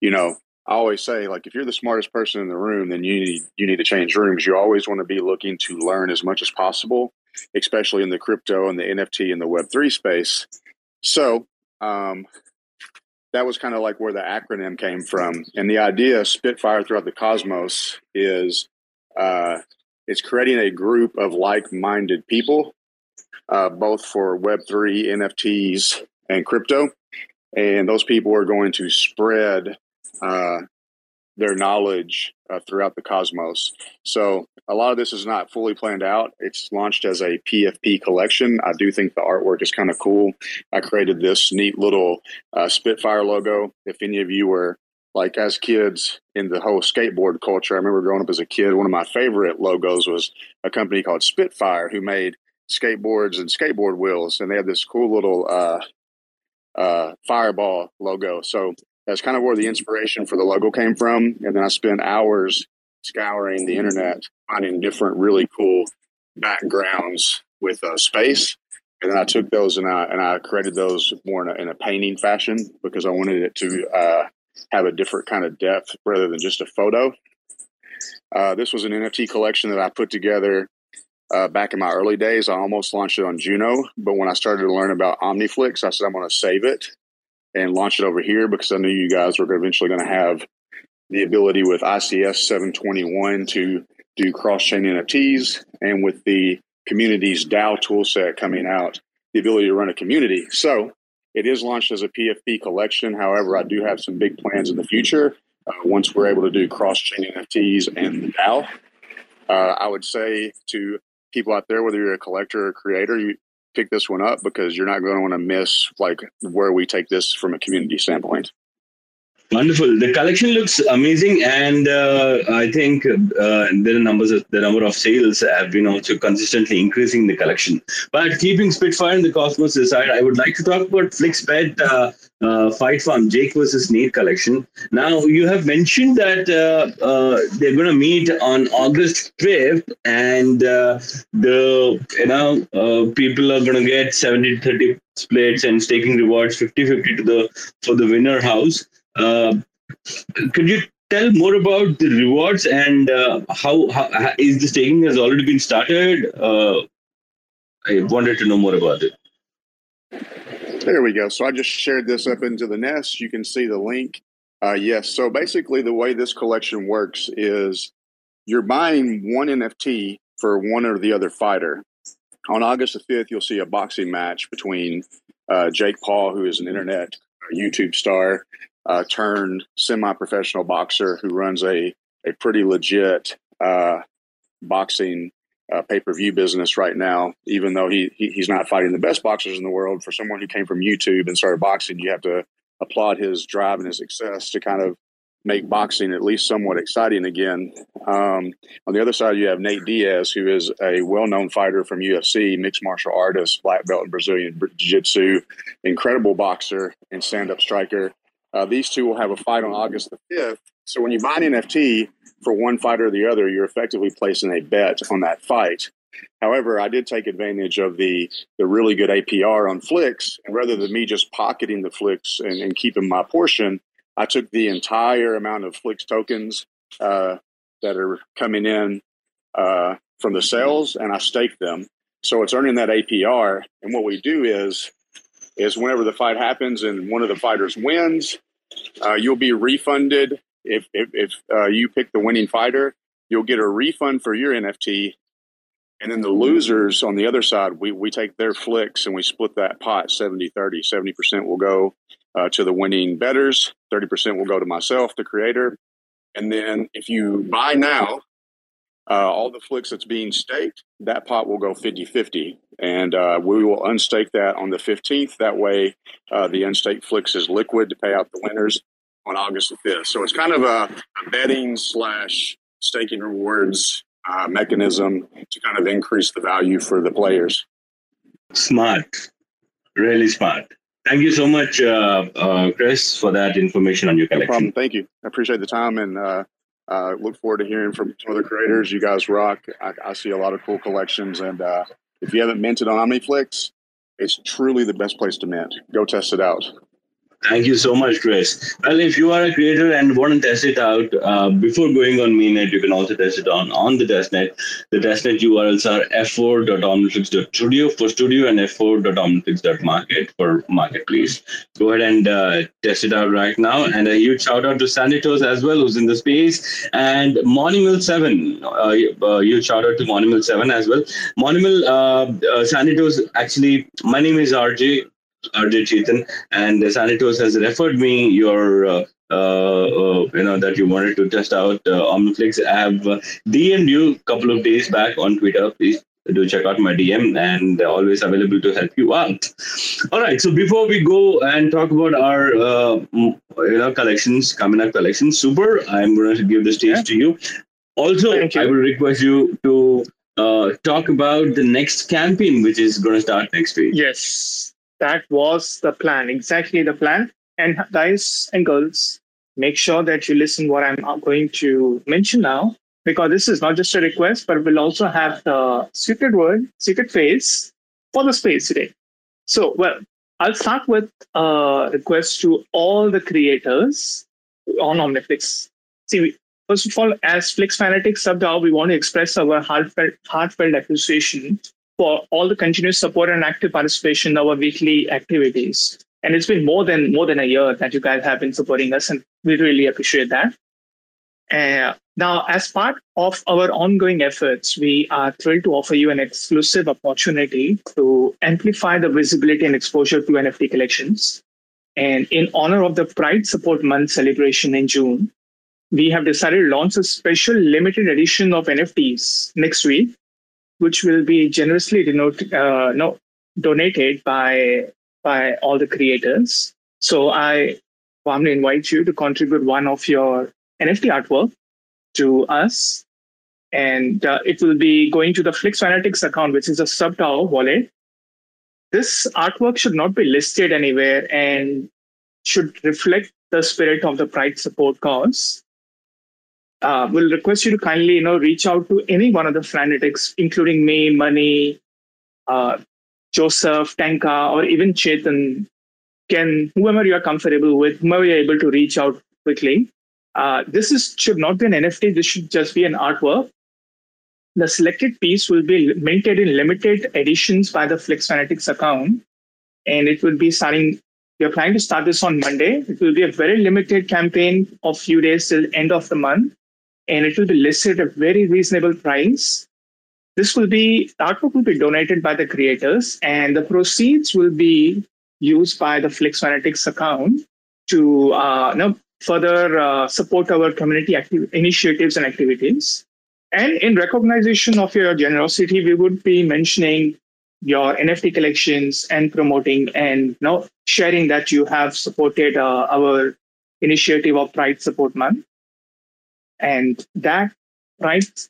you know, I always say like if you're the smartest person in the room, then you need you need to change rooms. You always want to be looking to learn as much as possible especially in the crypto and the NFT and the Web3 space. So um, that was kind of like where the acronym came from. And the idea Spitfire throughout the cosmos is uh, it's creating a group of like minded people, uh, both for Web3, NFTs, and crypto. And those people are going to spread uh, their knowledge uh, throughout the cosmos. So a lot of this is not fully planned out. It's launched as a PFP collection. I do think the artwork is kind of cool. I created this neat little uh, Spitfire logo. If any of you were like as kids in the whole skateboard culture, I remember growing up as a kid. One of my favorite logos was a company called Spitfire who made skateboards and skateboard wheels, and they had this cool little uh, uh, fireball logo. So that's kind of where the inspiration for the logo came from. And then I spent hours scouring the internet, finding different really cool backgrounds with uh, space. And then I took those and I and I created those more in a, in a painting fashion because I wanted it to uh, have a different kind of depth rather than just a photo. Uh, this was an NFT collection that I put together uh, back in my early days. I almost launched it on Juno, but when I started to learn about Omniflix, I said I'm going to save it and launch it over here because I knew you guys were eventually going to have the ability with ICS 721 to do cross chain NFTs and with the community's DAO toolset coming out, the ability to run a community. So it is launched as a PFP collection. However, I do have some big plans in the future uh, once we're able to do cross chain NFTs and the DAO. Uh, I would say to people out there, whether you're a collector or a creator, you, pick this one up because you're not going to want to miss like where we take this from a community standpoint. Wonderful. The collection looks amazing, and uh, I think uh, the numbers, of, the number of sales have been also consistently increasing the collection. But keeping Spitfire and the Cosmos aside, I would like to talk about FlixBet uh, uh, Fight Farm Jake versus Nate collection. Now you have mentioned that uh, uh, they're going to meet on August fifth, and uh, the you know people are going to get 70-30 splits and staking rewards 50-50 to the for the winner house. Uh, could you tell more about the rewards and uh, how, how is the staking has already been started? Uh, I wanted to know more about it. There we go. So I just shared this up into the nest. You can see the link. Uh, yes. So basically, the way this collection works is you're buying one NFT for one or the other fighter. On August the 5th, you'll see a boxing match between uh, Jake Paul, who is an internet YouTube star, uh, turned semi-professional boxer who runs a a pretty legit uh, boxing uh, pay-per-view business right now. Even though he, he he's not fighting the best boxers in the world, for someone who came from YouTube and started boxing, you have to applaud his drive and his success to kind of make boxing at least somewhat exciting again. Um, on the other side, you have Nate Diaz, who is a well-known fighter from UFC, mixed martial artist, black belt in Brazilian Jiu-Jitsu, incredible boxer and stand-up striker. Uh, these two will have a fight on August the 5th. So when you buy an NFT for one fighter or the other, you're effectively placing a bet on that fight. However, I did take advantage of the the really good APR on Flix, and rather than me just pocketing the Flix and, and keeping my portion, I took the entire amount of Flix tokens uh, that are coming in uh, from the sales, and I staked them. So it's earning that APR. And what we do is is whenever the fight happens and one of the fighters wins, uh, you'll be refunded if if, if uh, you pick the winning fighter. You'll get a refund for your NFT, and then the losers on the other side, we, we take their Flix and we split that pot 70 30. 70% will go uh, to the winning betters, 30% will go to myself, the creator. And then if you buy now, uh, all the Flix that's being staked, that pot will go 50 50. And uh, we will unstake that on the 15th. That way, uh, the unstaked Flix is liquid to pay out the winners on August the 5th. So it's kind of a, a betting slash staking rewards uh, mechanism to kind of increase the value for the players. Smart, really smart. Thank you so much, uh, uh, Chris, for that information on your collection. No problem. Thank you. I appreciate the time and uh, look forward to hearing from some other creators. You guys rock. I, I see a lot of cool collections. And uh, if you haven't minted on OmniFlix, it's truly the best place to mint. Go test it out. Thank you so much, Chris. Well, if you are a creator and want to test it out, uh, before going on mainnet, you can also test it on, on the testnet. The testnet URLs are f4.omniflix.studio for studio and f4.omniflix.market for marketplace. Go ahead and uh, test it out right now. And a huge shout out to Sandytoes as well, who's in the space, and Monimel7. Uh, uh, huge shout out to Monimel7 as well. Monimel, uh, uh, Sandytoes, actually, my name is RJ. RJ Chetan, and Sandytoes has referred me your uh, uh, uh, you know that you wanted to test out uh, Omniflix. I have uh, DM'd you a couple of days back on Twitter. Please do check out my DM and always available to help you out. All right. So before we go and talk about our uh, you know collections, coming up collections, super. I'm going to give the stage yeah. to you. Also, you. I will request you to uh, talk about the next campaign, which is going to start next week. Yes that was the plan, exactly the plan. And guys and girls, make sure that you listen what I'm going to mention now, because this is not just a request, but we'll also have the secret word, secret phrase for the space today. So, well, I'll start with a request to all the creators on Omniflix. See, first of all, as Flix Fanatics SubDAO, we want to express our heartfelt, heartfelt appreciation for all the continuous support and active participation in our weekly activities. And it's been more than more than a year that you guys have been supporting us, and we really appreciate that. Uh, now, as part of our ongoing efforts, we are thrilled to offer you an exclusive opportunity to amplify the visibility and exposure to NFT collections. And in honor of the Pride Support Month celebration in June, we have decided to launch a special limited edition of NFTs next week which will be generously denote, uh, no, donated by by all the creators. So I warmly invite you to contribute one of your NFT artwork to us, and uh, it will be going to the Flix Fanatics account, which is a SubDAO wallet. This artwork should not be listed anywhere and should reflect the spirit of the Pride support cause uh, will request you to kindly, you know, reach out to any one of the fanatics, including me, Money, uh, Joseph, Tanka, or even Chetan. Can whoever you are comfortable with, whoever you're able to reach out quickly. Uh, this is should not be an NFT. This should just be an artwork. The selected piece will be minted in limited editions by the Flix Fanatics account, and it will be starting. We are planning to start this on Monday. It will be a very limited campaign of few days till end of the month and it will be listed at a very reasonable price. This will be, artwork will be donated by the creators, and the proceeds will be used by the Flix Fanatics account to uh, you know, further uh, support our community active initiatives and activities. And in recognition of your generosity, we would be mentioning your NFT collections and promoting and you know, sharing that you have supported uh, our initiative of Pride Support Month. And that right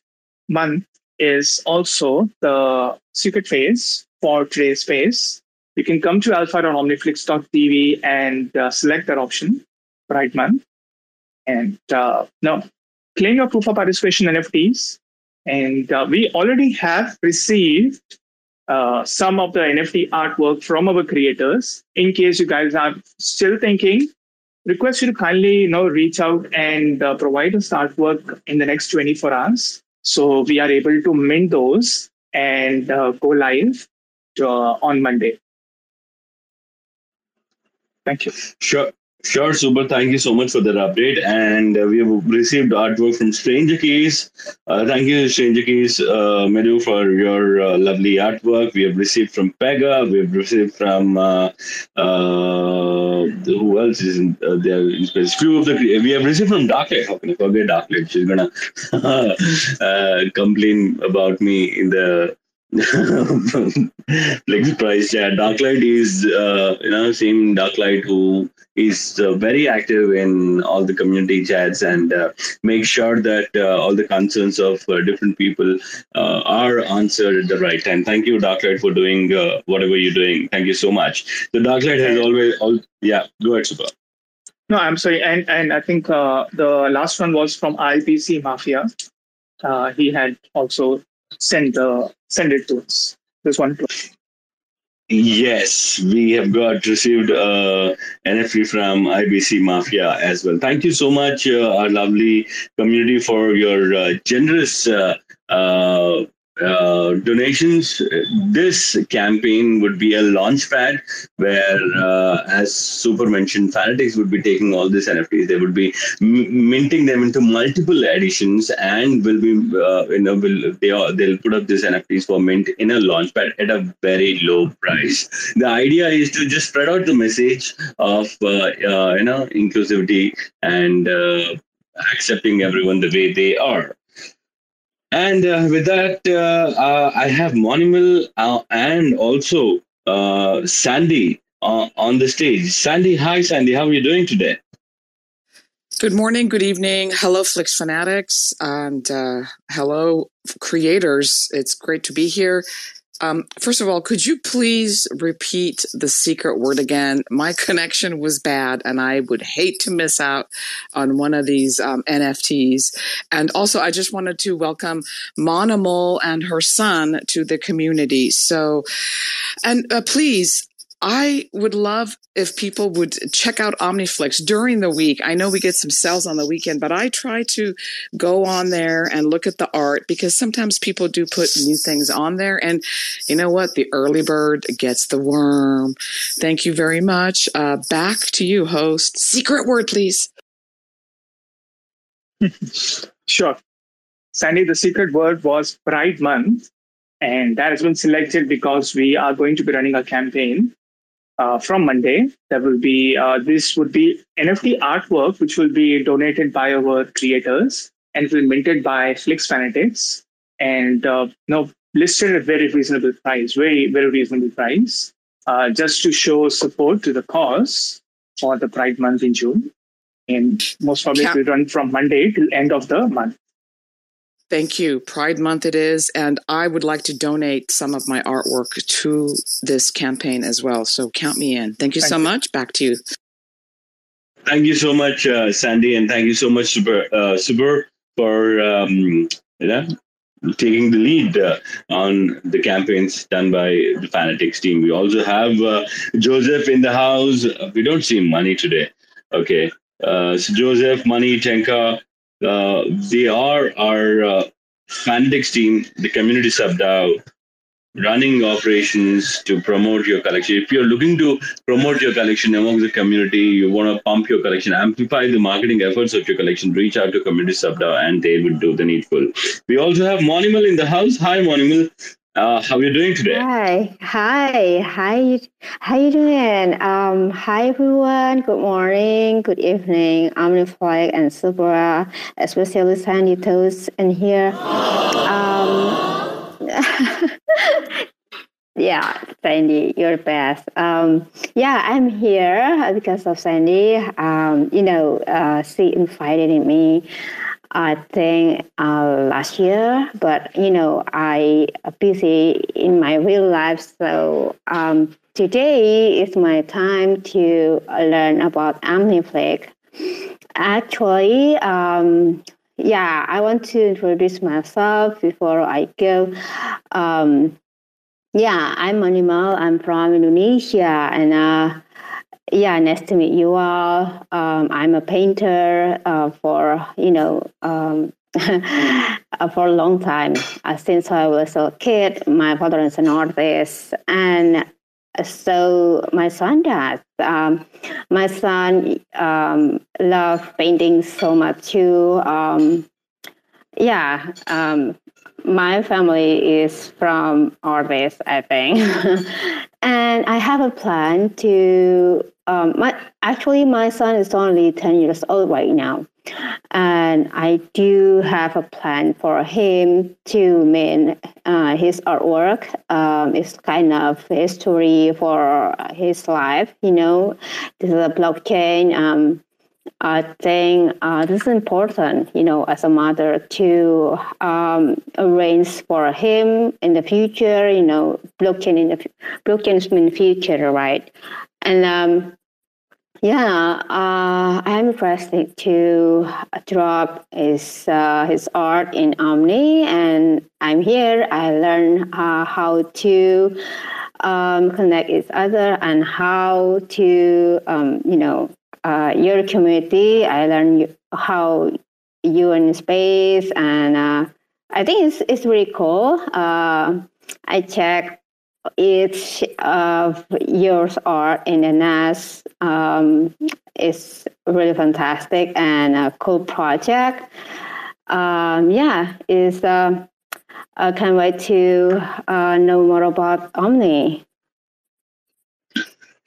month is also the secret phase for today's phase. You can come to alpha.omniflix.tv and uh, select that option, right month. And uh, now claim your proof of participation NFTs And uh, we already have received uh, some of the NFT artwork from our creators. In case you guys are still thinking, request you to kindly you know reach out and uh, provide us artwork in the next 24 hours, so we are able to mint those and uh, go live uh, on Monday. Thank you. Sure. Sure, Super. Thank you so much for that update. And uh, we have received artwork from Stranger Keys. Uh, thank you, Stranger Keys, uh, Medu, for your uh, lovely artwork. We have received from Pega. We have received from uh, uh, who else is in there? Few of the we have received from Darklight. How can I forget Darklight? She's gonna (laughs) complain about me in the (laughs) Flex Price chat. Darklight is uh, you know same Darklight who is uh, very active in all the community chats and uh, make sure that uh, all the concerns of uh, different people uh, are answered at the right time. Thank you, Darklight, for doing whatever you're doing. Thank you so much. The Darklight has always, all, yeah, go ahead, Super. No, I'm sorry, and and I think the last one was from IBC Mafia. He had also sent the sent it to us. This one. Yes, we have got received uh, NFT from IBC Mafia as well. Thank you so much, uh, our lovely community, for your uh, generous uh, uh, donations. This campaign would be a launch pad where, uh, as Super mentioned, Fanatics would be taking all these NFTs. They would be m- minting them into multiple editions and will be, uh, you know, will they are, they'll put up these NFTs for mint in a launch pad at a very low price. The idea is to just spread out the message of, uh, uh, you know, inclusivity and accepting everyone the way they are. And uh, with that, uh, uh, I have Monimel uh, and also uh, Sandy on the stage. Sandy, hi, Sandy. How are you doing today? Good morning, good evening. Hello, Flix fanatics, and hello, creators. It's great to be here. Um, first of all, could you please repeat the secret word again? My connection was bad, and I would hate to miss out on one of these um, NFTs. And also, I just wanted to welcome Monimel and her son to the community. So, and uh, please, I would love if people would check out Omniflix during the week. I know we get some sales on the weekend, but I try to go on there and look at the art because sometimes people do put new things on there. And you know what? The early bird gets the worm. Thank you very much. Uh, back to you, host. Secret word, please. (laughs) Sure. Sandy, the secret word was Pride Month, and that has been selected because we are going to be running a campaign uh, from Monday. There will be uh, this would be NFT artwork, which will be donated by our creators and will be minted by Flix Fanatics, and uh, know, listed at very reasonable price, very very reasonable price, uh, just to show support to the cause for the Pride Month in June. And most probably it will run from Monday till end of the month. Thank you. Pride Month it is. And I would like to donate some of my artwork to this campaign as well. So count me in. Thank you Thank so you. much. Back to you. Thank you so much, uh, Sandy, and thank you so much, Super, uh, Super for um, know taking the lead uh, on the campaigns done by the Fanatics team. We also have uh, Joseph in the house. We don't see money today. Okay, uh, so Joseph, Money, Tenka, uh, they are our uh, Fanatics team, the community sub DAO, running operations to promote your collection. If you're looking to promote your collection among the community, you want to pump your collection, amplify the marketing efforts of your collection, reach out to community sub DAO and they will do the needful. We also have Monimel in the house. Hi, Monimel. Uh, how are you doing today? Hi, hi, hi. How you doing? Um, hi everyone. Good morning, good evening. I'm the flag and Super, especially Sandy Toast in here. Um, (laughs) yeah, Sandy, you're the best. Um, yeah, I'm here because of Sandy. Um, you know, uh, she invited me. I think uh, last year, but you know, I busy in my real life, so um, today is my time to learn about Omniflix. Actually, um, yeah, I want to introduce myself before I go. Um, yeah, I'm Animal. I'm from Indonesia, and uh, yeah, nice to meet you all. Um, I'm a painter uh, for you know um, (laughs) for a long time uh, since I was a kid. My father is an artist, and so my son does. Um, my son um, loves painting so much too. Um, yeah, um, my family is from artists, I think, (laughs) and I have a plan to. Um, my actually, my son is only ten years old right now, and I do have a plan for him to make uh, his artwork. Um, it's kind of history for his life. You know, this is a blockchain. Um, I think uh, this is important, you know, as a mother to um, arrange for him in the future, you know, blockchain in the blockchain in the future, right? And um, yeah, uh, I'm interested to drop his uh, his art in Omni, and I'm here. I learn uh, how to um, connect each other and how to um, you know uh, your community. I learn how you in space, and uh, I think it's it's really cool. Uh, I check each of yours art in the NAS um, is really fantastic and a cool project. Um, yeah, is uh, I can't wait to uh, know more about Omni.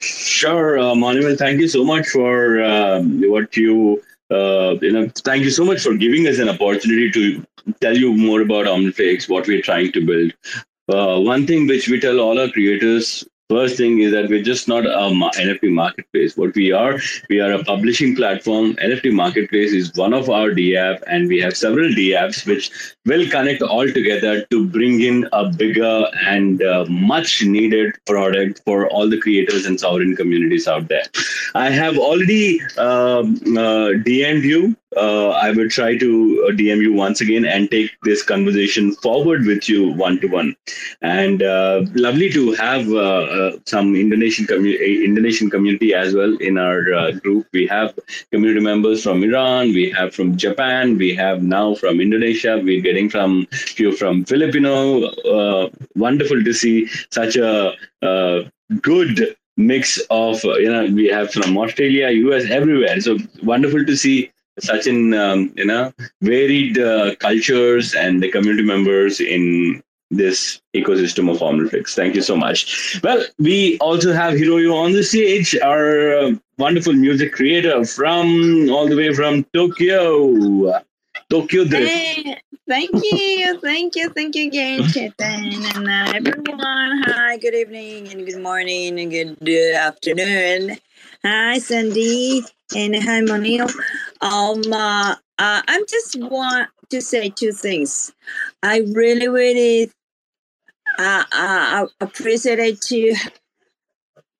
Sure, uh, Manuel. Thank you so much for um, what you uh, you know. Thank you so much for giving us an opportunity to tell you more about Omniflix, what we're trying to build. Uh, one thing which we tell all our creators First thing is that we're just not a NFT marketplace. What we are, we are a publishing platform. NFT marketplace is one of our DApp, and we have several DApps which will connect all together to bring in a bigger and uh, much needed product for all the creators and sovereign communities out there. I have already um, uh, DM'd you uh, I will try to uh, DM you once again and take this conversation forward with you one to one. And uh, lovely to have uh, uh, some Indonesian community, Indonesian community as well in our uh, group. We have community members from Iran, we have from Japan, we have now from Indonesia. We're getting from few from Filipino. wonderful to see such a good mix of you know we have from Australia, US, everywhere. So wonderful to see such in um, you know varied uh, cultures and the community members in this ecosystem of Omniflix. Thank you so much. Well, we also have Hiroyo on the stage, our uh, wonderful music creator from all the way from Tokyo. Tokyo Drift. Hey, thank you, thank you, thank you again, Chetan, and uh, everyone. Hi, good evening, and good morning, and good uh, afternoon. Hi, Sandy, and hi, Monil. Um, uh, uh, I just want to say two things. I really, really uh, uh, appreciate to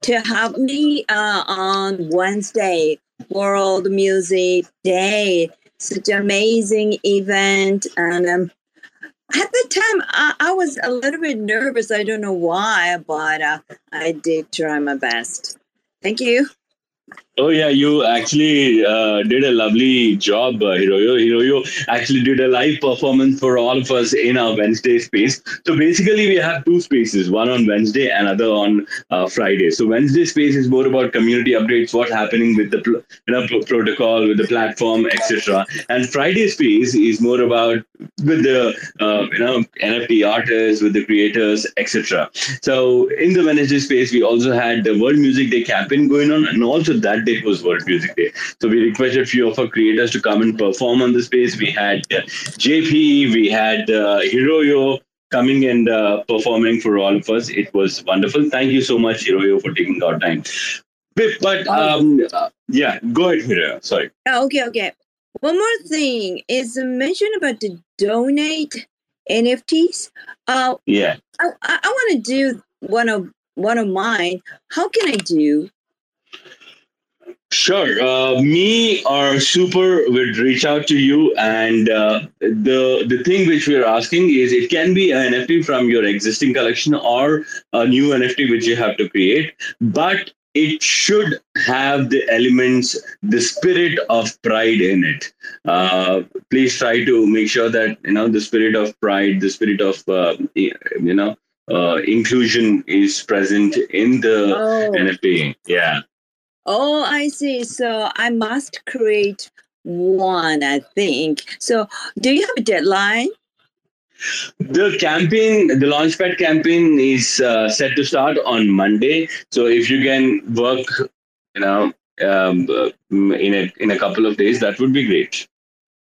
to have me uh, on Wednesday, World Music Day. Such an amazing event, and um, at the time I, I, was a little bit nervous. I don't know why, but uh, I did try my best. Thank you. Oh yeah, you actually uh, did a lovely job, uh, Hiroyo. Hiroyo actually did a live performance for all of us in our Wednesday space. So basically, we have two spaces: one on Wednesday, another on uh, Friday. So Wednesday space is more about community updates, what's happening with the you know, protocol, with the platform, etc. And Friday space is more about with the uh, you know NFT artists, with the creators, etc. So in the Wednesday space, we also had the World Music Day campaign going on, and also that that day was World Music Day. So we requested a few of our creators to come and perform on the space. We had uh, JP, we had uh, Hiroyo coming and uh, performing for all of us. It was wonderful. Thank you so much, Hiroyo, for taking our time. But um, yeah, go ahead, Hiroyo. Sorry. Oh, okay, okay. One more thing is mentioned about the donate NFTs. Uh, yeah. I, I, I want to do one of one of mine. How can I do Sure. Uh, me or Super would reach out to you, and uh, the the thing which we are asking is it can be an NFT from your existing collection or a new NFT which you have to create, but it should have the elements, the spirit of pride in it. Uh, please try to make sure that you know the spirit of pride, the spirit of uh, you know uh, inclusion is present in the Oh. NFT. Yeah. Oh, I see. So I must create one, I think. So do you have a deadline? The campaign, the Launchpad campaign is uh, set to start on Monday. So if you can work, you know, um, uh, in a in a couple of days, that would be great.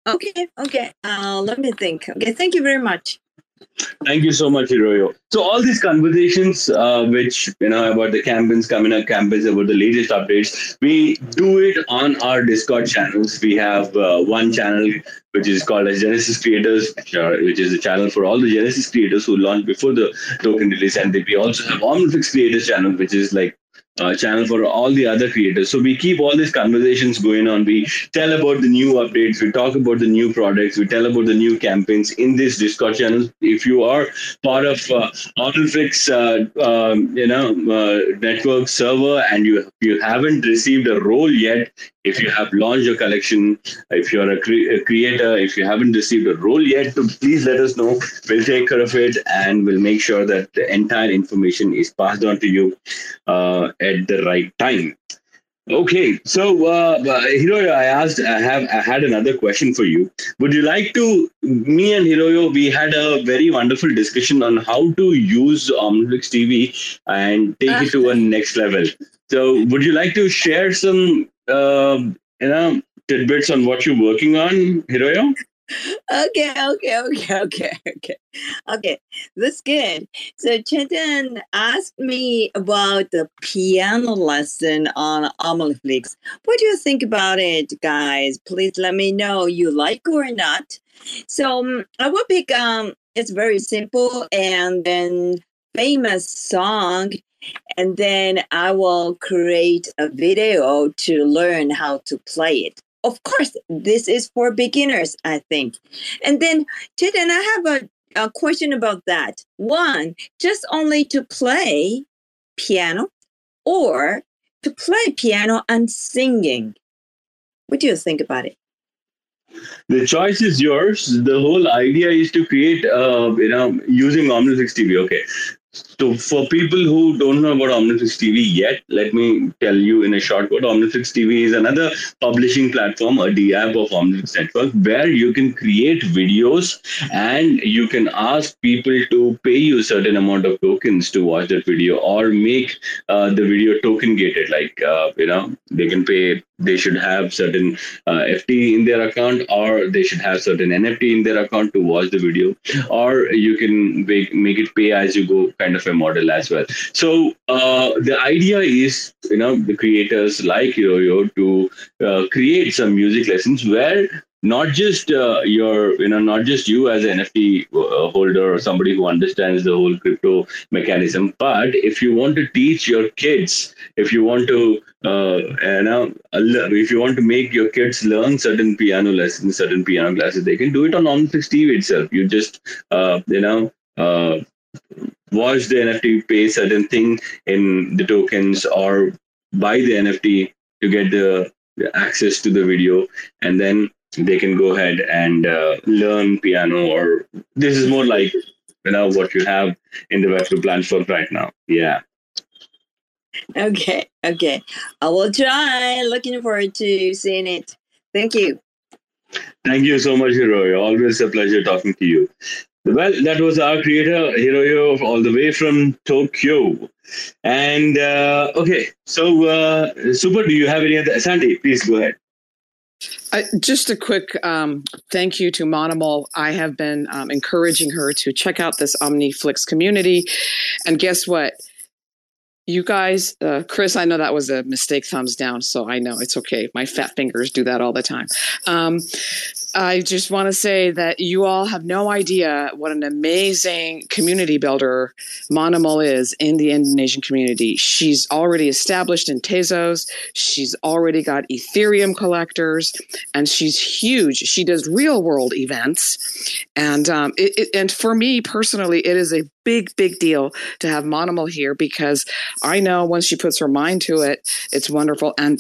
Okay, okay. Uh, let me think. Okay, thank you very much. Thank you so much, Hiroyo. So all these conversations, uh, which you know about the campaigns coming up, campaigns about the latest updates, we do it on our Discord channels. We have uh, one channel which is called as Genesis Creators, which, are, which is a channel for all the Genesis creators who launched before the token release, and we also have Omniflix Creators channel, which is like uh, channel for all the other creators. So we keep all these conversations going on. We tell about the new updates. We talk about the new products. We tell about the new campaigns in this Discord channel. If you are part of uh, Autoflix, uh, um, you know, uh, network server, and you you haven't received a role yet, if you have launched your collection, if you're a, cre- a creator, if you haven't received a role yet, please let us know. We'll take care of it and we'll make sure that the entire information is passed on to you uh, at the right time. Okay, so uh, uh, Hiroyo, I asked, I have, I had another question for you. Would you like to? Me and Hiroyo, we had a very wonderful discussion on how to use Omniflix TV and take it to a (laughs) next level. So, would you like to share some, uh, you know, tidbits on what you're working on, Hiroyo? Okay, okay, okay, okay, okay. Okay, that's good. So Chetan asked me about the piano lesson on Omniflix. What do you think about it, guys? Please let me know you like or not. So um, I will pick um it's very simple and then famous song and then I will create a video to learn how to play it. Of course, this is for beginners, I think. And then, Chetan, I have a, a question about that. One, just only to play piano or to play piano and singing. What do you think about it? The choice is yours. The whole idea is to create, uh, you know, using Omniflix TV. Okay. So for people who don't know about Omniflix TV yet, let me tell you in a short word. Omniflix TV is another publishing platform, a DApp of Omniflix Network, where you can create videos and you can ask people to pay you a certain amount of tokens to watch that video or make uh, the video token gated. Like, uh, you know, they can pay, they should have certain uh, FT in their account or they should have certain NFT in their account to watch the video or you can make, make it pay as you go kind of a model as well. So uh, the idea is, you know, the creators like Yoyo to uh, create some music lessons where not just uh, your, you know, not just you as an NFT uh, holder or somebody who understands the whole crypto mechanism, but if you want to teach your kids, if you want to, uh, you know, if you want to make your kids learn certain piano lessons, certain piano classes, they can do it on Omniflix TV itself. You just, uh, you know, uh, watch the NFT, pay certain thing in the tokens, or buy the NFT to get the, the access to the video, and then they can go ahead and uh, learn piano. Or this is more like you know what you have in the Web2 platform right now. Yeah. Okay, okay. I will try. Looking forward to seeing it. Thank you. Thank you so much, Hiroyo. Always a pleasure talking to you. Well, that was our creator, Hiroyo, all the way from Tokyo. And uh, okay, so uh, Super, do you have any other? Sandy, please go ahead. Just a quick um, thank you to Monimel. I have been um, encouraging her to check out this Omniflix community. And guess what? You guys, uh, Chris, I know that was a mistake thumbs down, so I know it's okay. My fat fingers do that all the time. Um, I just want to say that you all have no idea what an amazing community builder Monimel is in the Indonesian community. She's already established in Tezos. She's already got Ethereum collectors, and she's huge. She does real world events, and um, it, it, and for me personally, it is a big big deal to have Monimel here because I know once she puts her mind to it, it's wonderful and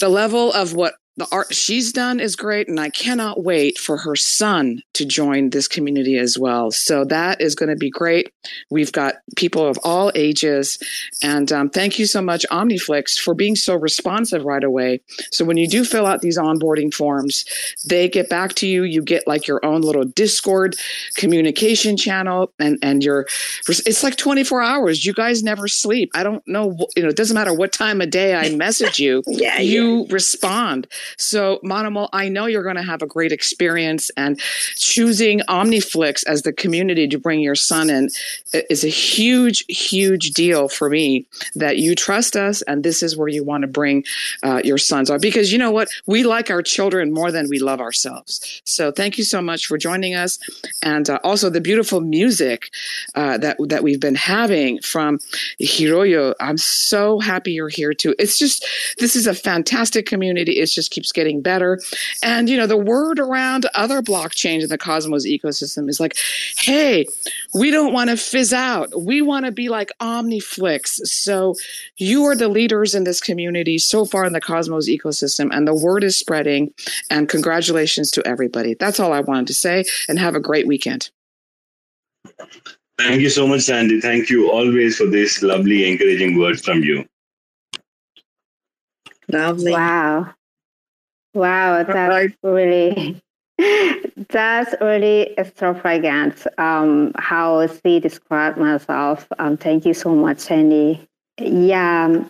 the level of what the art she's done is great and i cannot wait for her son to join this community as well. So that is going to be great. We've got people of all ages and um, thank you so much omniflix for being so responsive right away. So when you do fill out these onboarding forms they get back to you. You get like your own little discord communication channel and and your it's like 24 hours. You guys never sleep. I don't know you know it doesn't matter what time of day i message you (laughs) Yeah, you respond so, Monimel, I know you're going to have a great experience, and choosing OmniFlix as the community to bring your son in is a huge, huge deal for me that you trust us, and this is where you want to bring uh, your sons on. Because you know what? We like our children more than we love ourselves. So, thank you so much for joining us, and uh, also the beautiful music uh, that that we've been having from Hiroyo. I'm so happy you're here too. It's just this is a fantastic community. It just keeps getting better, and you know the word around other blockchains in the Cosmos ecosystem is like, hey, we don't want to fizz out. We want to be like OmniFlix. So you are the leaders in this community so far in the Cosmos ecosystem, and the word is spreading. And congratulations to everybody. That's all I wanted to say, and have a great weekend. Thank you so much, Sandy. Thank you always for these lovely, encouraging words from you. Lovely. Wow. Wow, that's really (laughs) that's really extravagant. Um, how she described myself. Um, thank you so much, Sandy. Yeah,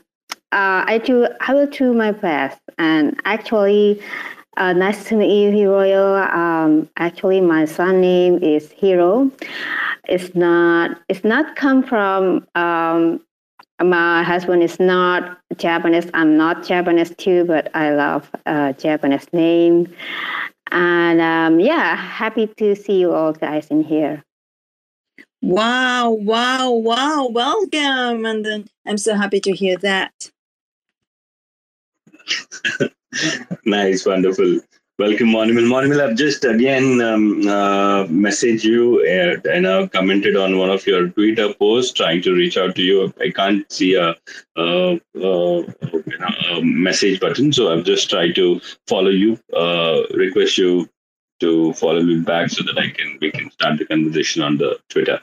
uh, I do. I will do my best. And actually, uh, nice to meet you, Hiroyo. Um, actually, my son name is Hero. It's not. It's not come from um, my husband is not Japanese. I'm not Japanese too, but I love uh, Japanese name. And um, yeah, happy to see you all guys in here. Wow, wow, wow. Welcome. And then I'm so happy to hear that. (laughs) nice, wonderful. Welcome, Monimel. Monimel, I've just again um, uh, messaged you uh, and uh, commented on one of your Twitter posts trying to reach out to you. I can't see a, a, a, a message button, so I've just tried to follow you, uh, request you to follow me back so that I can we can start the conversation on the Twitter.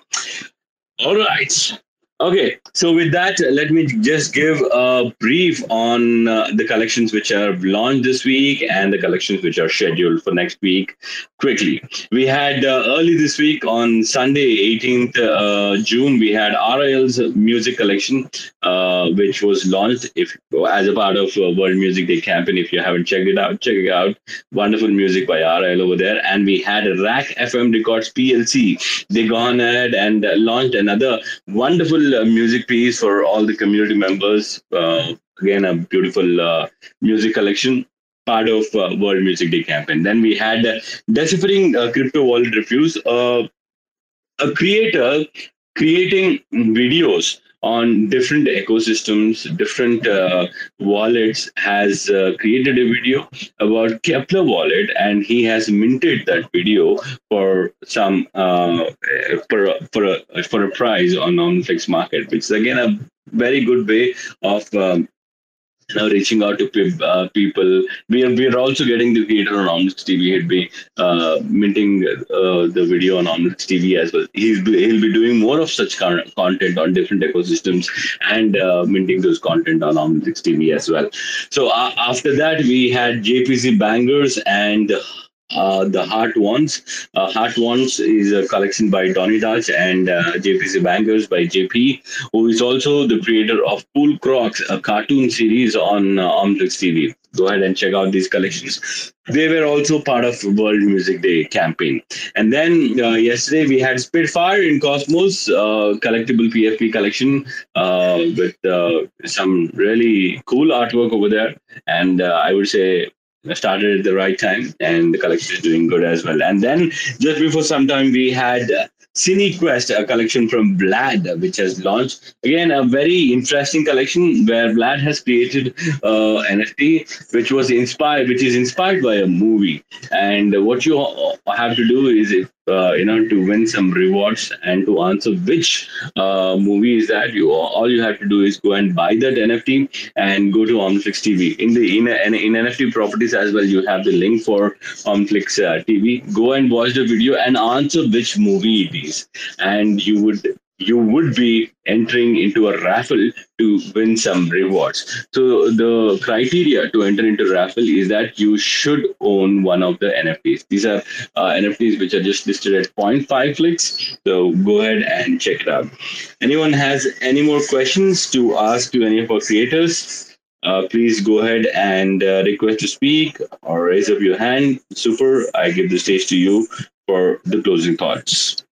All right. Okay, so with that, let me just give a brief on uh, the collections which are launched this week and the collections which are scheduled for next week quickly. We had uh, early this week on Sunday, 18th uh, June, we had RIL's music collection, uh, which was launched if as a part of uh, World Music Day campaign. If you haven't checked it out, check it out. Wonderful music by RIL over there. And we had RAC FM Records PLC. They gone ahead and launched another wonderful uh, music piece for all the community members. Uh, again, a beautiful uh, music collection part of uh, World Music Day campaign. Then we had Deciphering uh, Crypto Wallet Reviews, a creator creating videos on different ecosystems, different uh, wallets, has uh, created a video about Keplr wallet, and he has minted that video for some uh, for for a for a prize on OmniFlix Market, which is again a very good way of um, now reaching out to pe- uh, people. We are we are also getting the creator on Omniflix TV. He'll be uh, minting uh, the video on Omniflix TV as well. He'll be, he'll be doing more of such con- content on different ecosystems and uh, minting those content on Omniflix TV as well. So uh, after that, we had JPC Bangers and uh, the Heart Ones. Uh, Heart Ones is a collection by Donny Dutch and uh, JPC Bangers by JP, who is also the creator of Pool Crocs, a cartoon series on uh, TV. Go ahead and check out these collections. They were also part of World Music Day campaign. And then uh, yesterday we had Spitfire in Cosmos, uh, collectible PFP collection with some really cool artwork over there. And I would say started at the right time, and the collection is doing good as well. And then just before some time, we had uh, CineQuest, a collection from Vlad, which has launched. Again, a very interesting collection where Vlad has created uh, NFT, which was inspired, which is inspired by a movie. And what you have to do is, uh, you know, to win some rewards and to answer which uh, movie is that, you all you have to do is go and buy that NFT and go to Omniflix TV. In the in, in, NFT properties as well, you have the link for Omniflix uh, TV. Go and watch the video and answer which movie it is, and you would you would be entering into a raffle to win some rewards. So the criteria to enter into raffle is that you should own one of the NFTs. These are uh, NFTs which are just listed at 0.5 Flix. So go ahead and check it out. Anyone has any more questions to ask to any of our creators? Uh, please go ahead and uh, request to speak or raise up your hand. Super. I give the stage to you for the closing thoughts.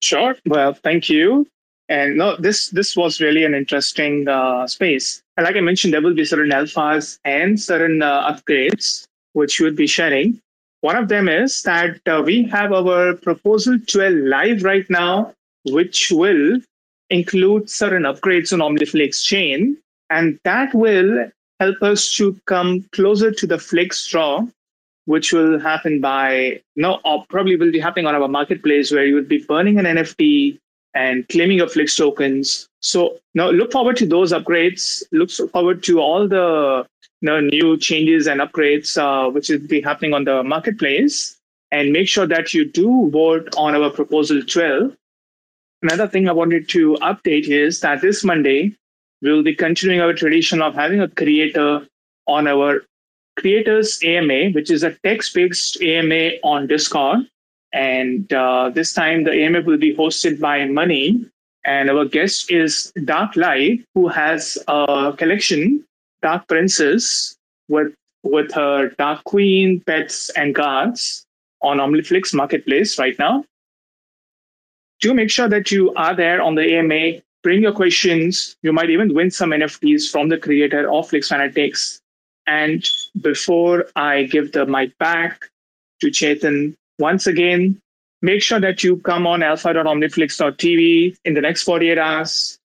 Sure. Well, thank you. And no, this this was really an interesting uh, space. And like I mentioned, there will be certain alphas and certain uh, upgrades which we would be sharing. One of them is that uh, we have our proposal 12 live right now, which will include certain upgrades on OmniFlix chain, and that will help us to come closer to the Flix draw which will happen by no or probably will be happening on our marketplace where you will be burning an nft and claiming your flix tokens. So now look forward to those upgrades. Look forward to all the you know, new changes and upgrades uh, which will be happening on the marketplace. And make sure that you do vote on our proposal 12 another thing i wanted to update is that this monday we will be continuing our tradition of having a creator on our Creators AMA, which is a text based AMA on Discord. And uh, this time the AMA will be hosted by Money. And our guest is Dark Light, who has a collection, Dark Princess, with, with her Dark Queen, pets, and guards on Omniflix Marketplace right now. Do make sure that you are there on the AMA. Bring your questions. You might even win some NFTs from the creator of Flix Fanatics. And before I give the mic back to Chetan, once again, make sure that you come on alpha.omniflix.tv in the next 48 hours.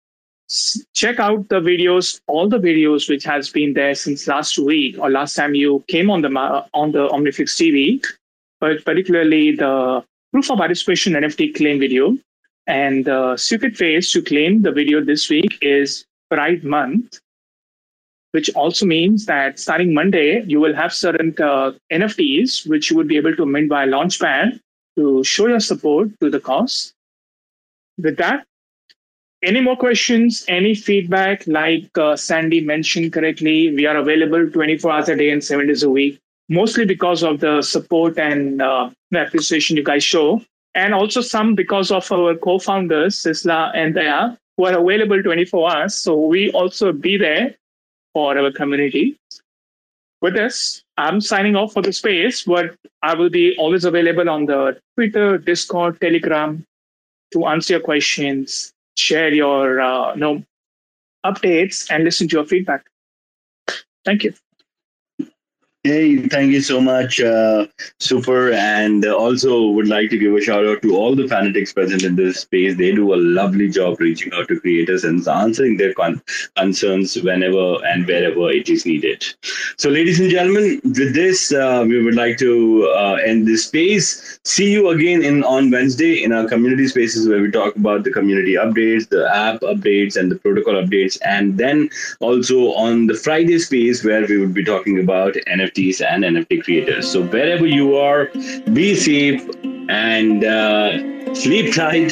Check out the videos, all the videos which has been there since last week or last time you came on the on the Omniflix TV, but particularly the proof of participation NFT claim video. And the secret phase to claim the video this week is Pride Month which also means that starting Monday, you will have certain uh, NFTs which you would be able to mint via Launchpad to show your support to the cause. With that, any more questions, any feedback, like uh, Sandy mentioned correctly, we are available 24 hours a day and seven days a week, mostly because of the support and uh, appreciation you guys show. And also some because of our co-founders, Sisla and Daya, who are available 24 hours. So we also be there for our community. With this, I'm signing off for the space, but I will be always available on the Twitter, Discord, Telegram to answer your questions, share your uh, you know, updates, and listen to your feedback. Thank you. Hey, thank you so much, uh, Super. And also would like to give a shout out to all the fanatics present in this space. They do a lovely job reaching out to creators and answering their con- concerns whenever and wherever it is needed. So, ladies and gentlemen, with this, uh, we would like to uh, end this space. See you again in on Wednesday in our community spaces where we talk about the community updates, the app updates, and the protocol updates. And then also on the Friday space where we would be talking about NFT NFTs and NFT creators. So wherever you are, be safe and uh, sleep tight.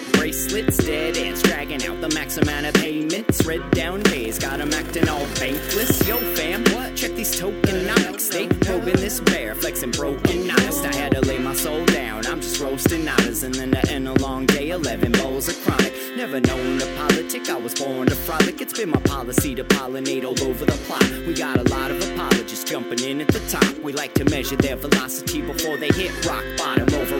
hip bracelets, dead ants dragging out the max amount of payments. Red down days, got 'em acting all bankless. Yo, fam, what? Check these tokenomics. They probing this bear, flexing broken honest. I had to lay my soul down. I'm just roasting otters, and then to end a long day, 11 bowls of chronic. Never known to politic, I was born to frolic. It's been my policy to pollinate all over the plot. We got a lot of apologists jumping in at the top. We like to measure their velocity before they hit rock bottom over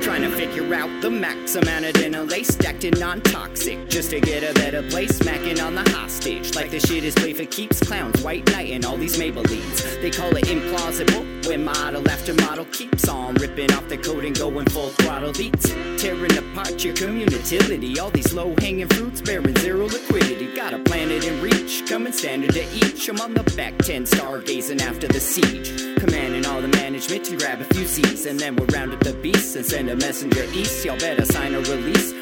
Trying to figure out the max amount of dinner lace stacked in non-toxic, just to get a better place. Smacking on the hostage, like the shit is play for keeps. Clowns, white knight, and all these Maybellines. They call it implausible when model after model keeps on ripping off the coat and going full throttle beats, tearing apart your community. All these low-hanging fruits bearing zero liquidity. Got a planet in reach, coming standard to each. I'm on the back ten, stargazing after the siege, commanding all the management to grab a few Z's, and then we'll round up the beasts and send a messenger east. Y'all better sign a release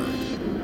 Terror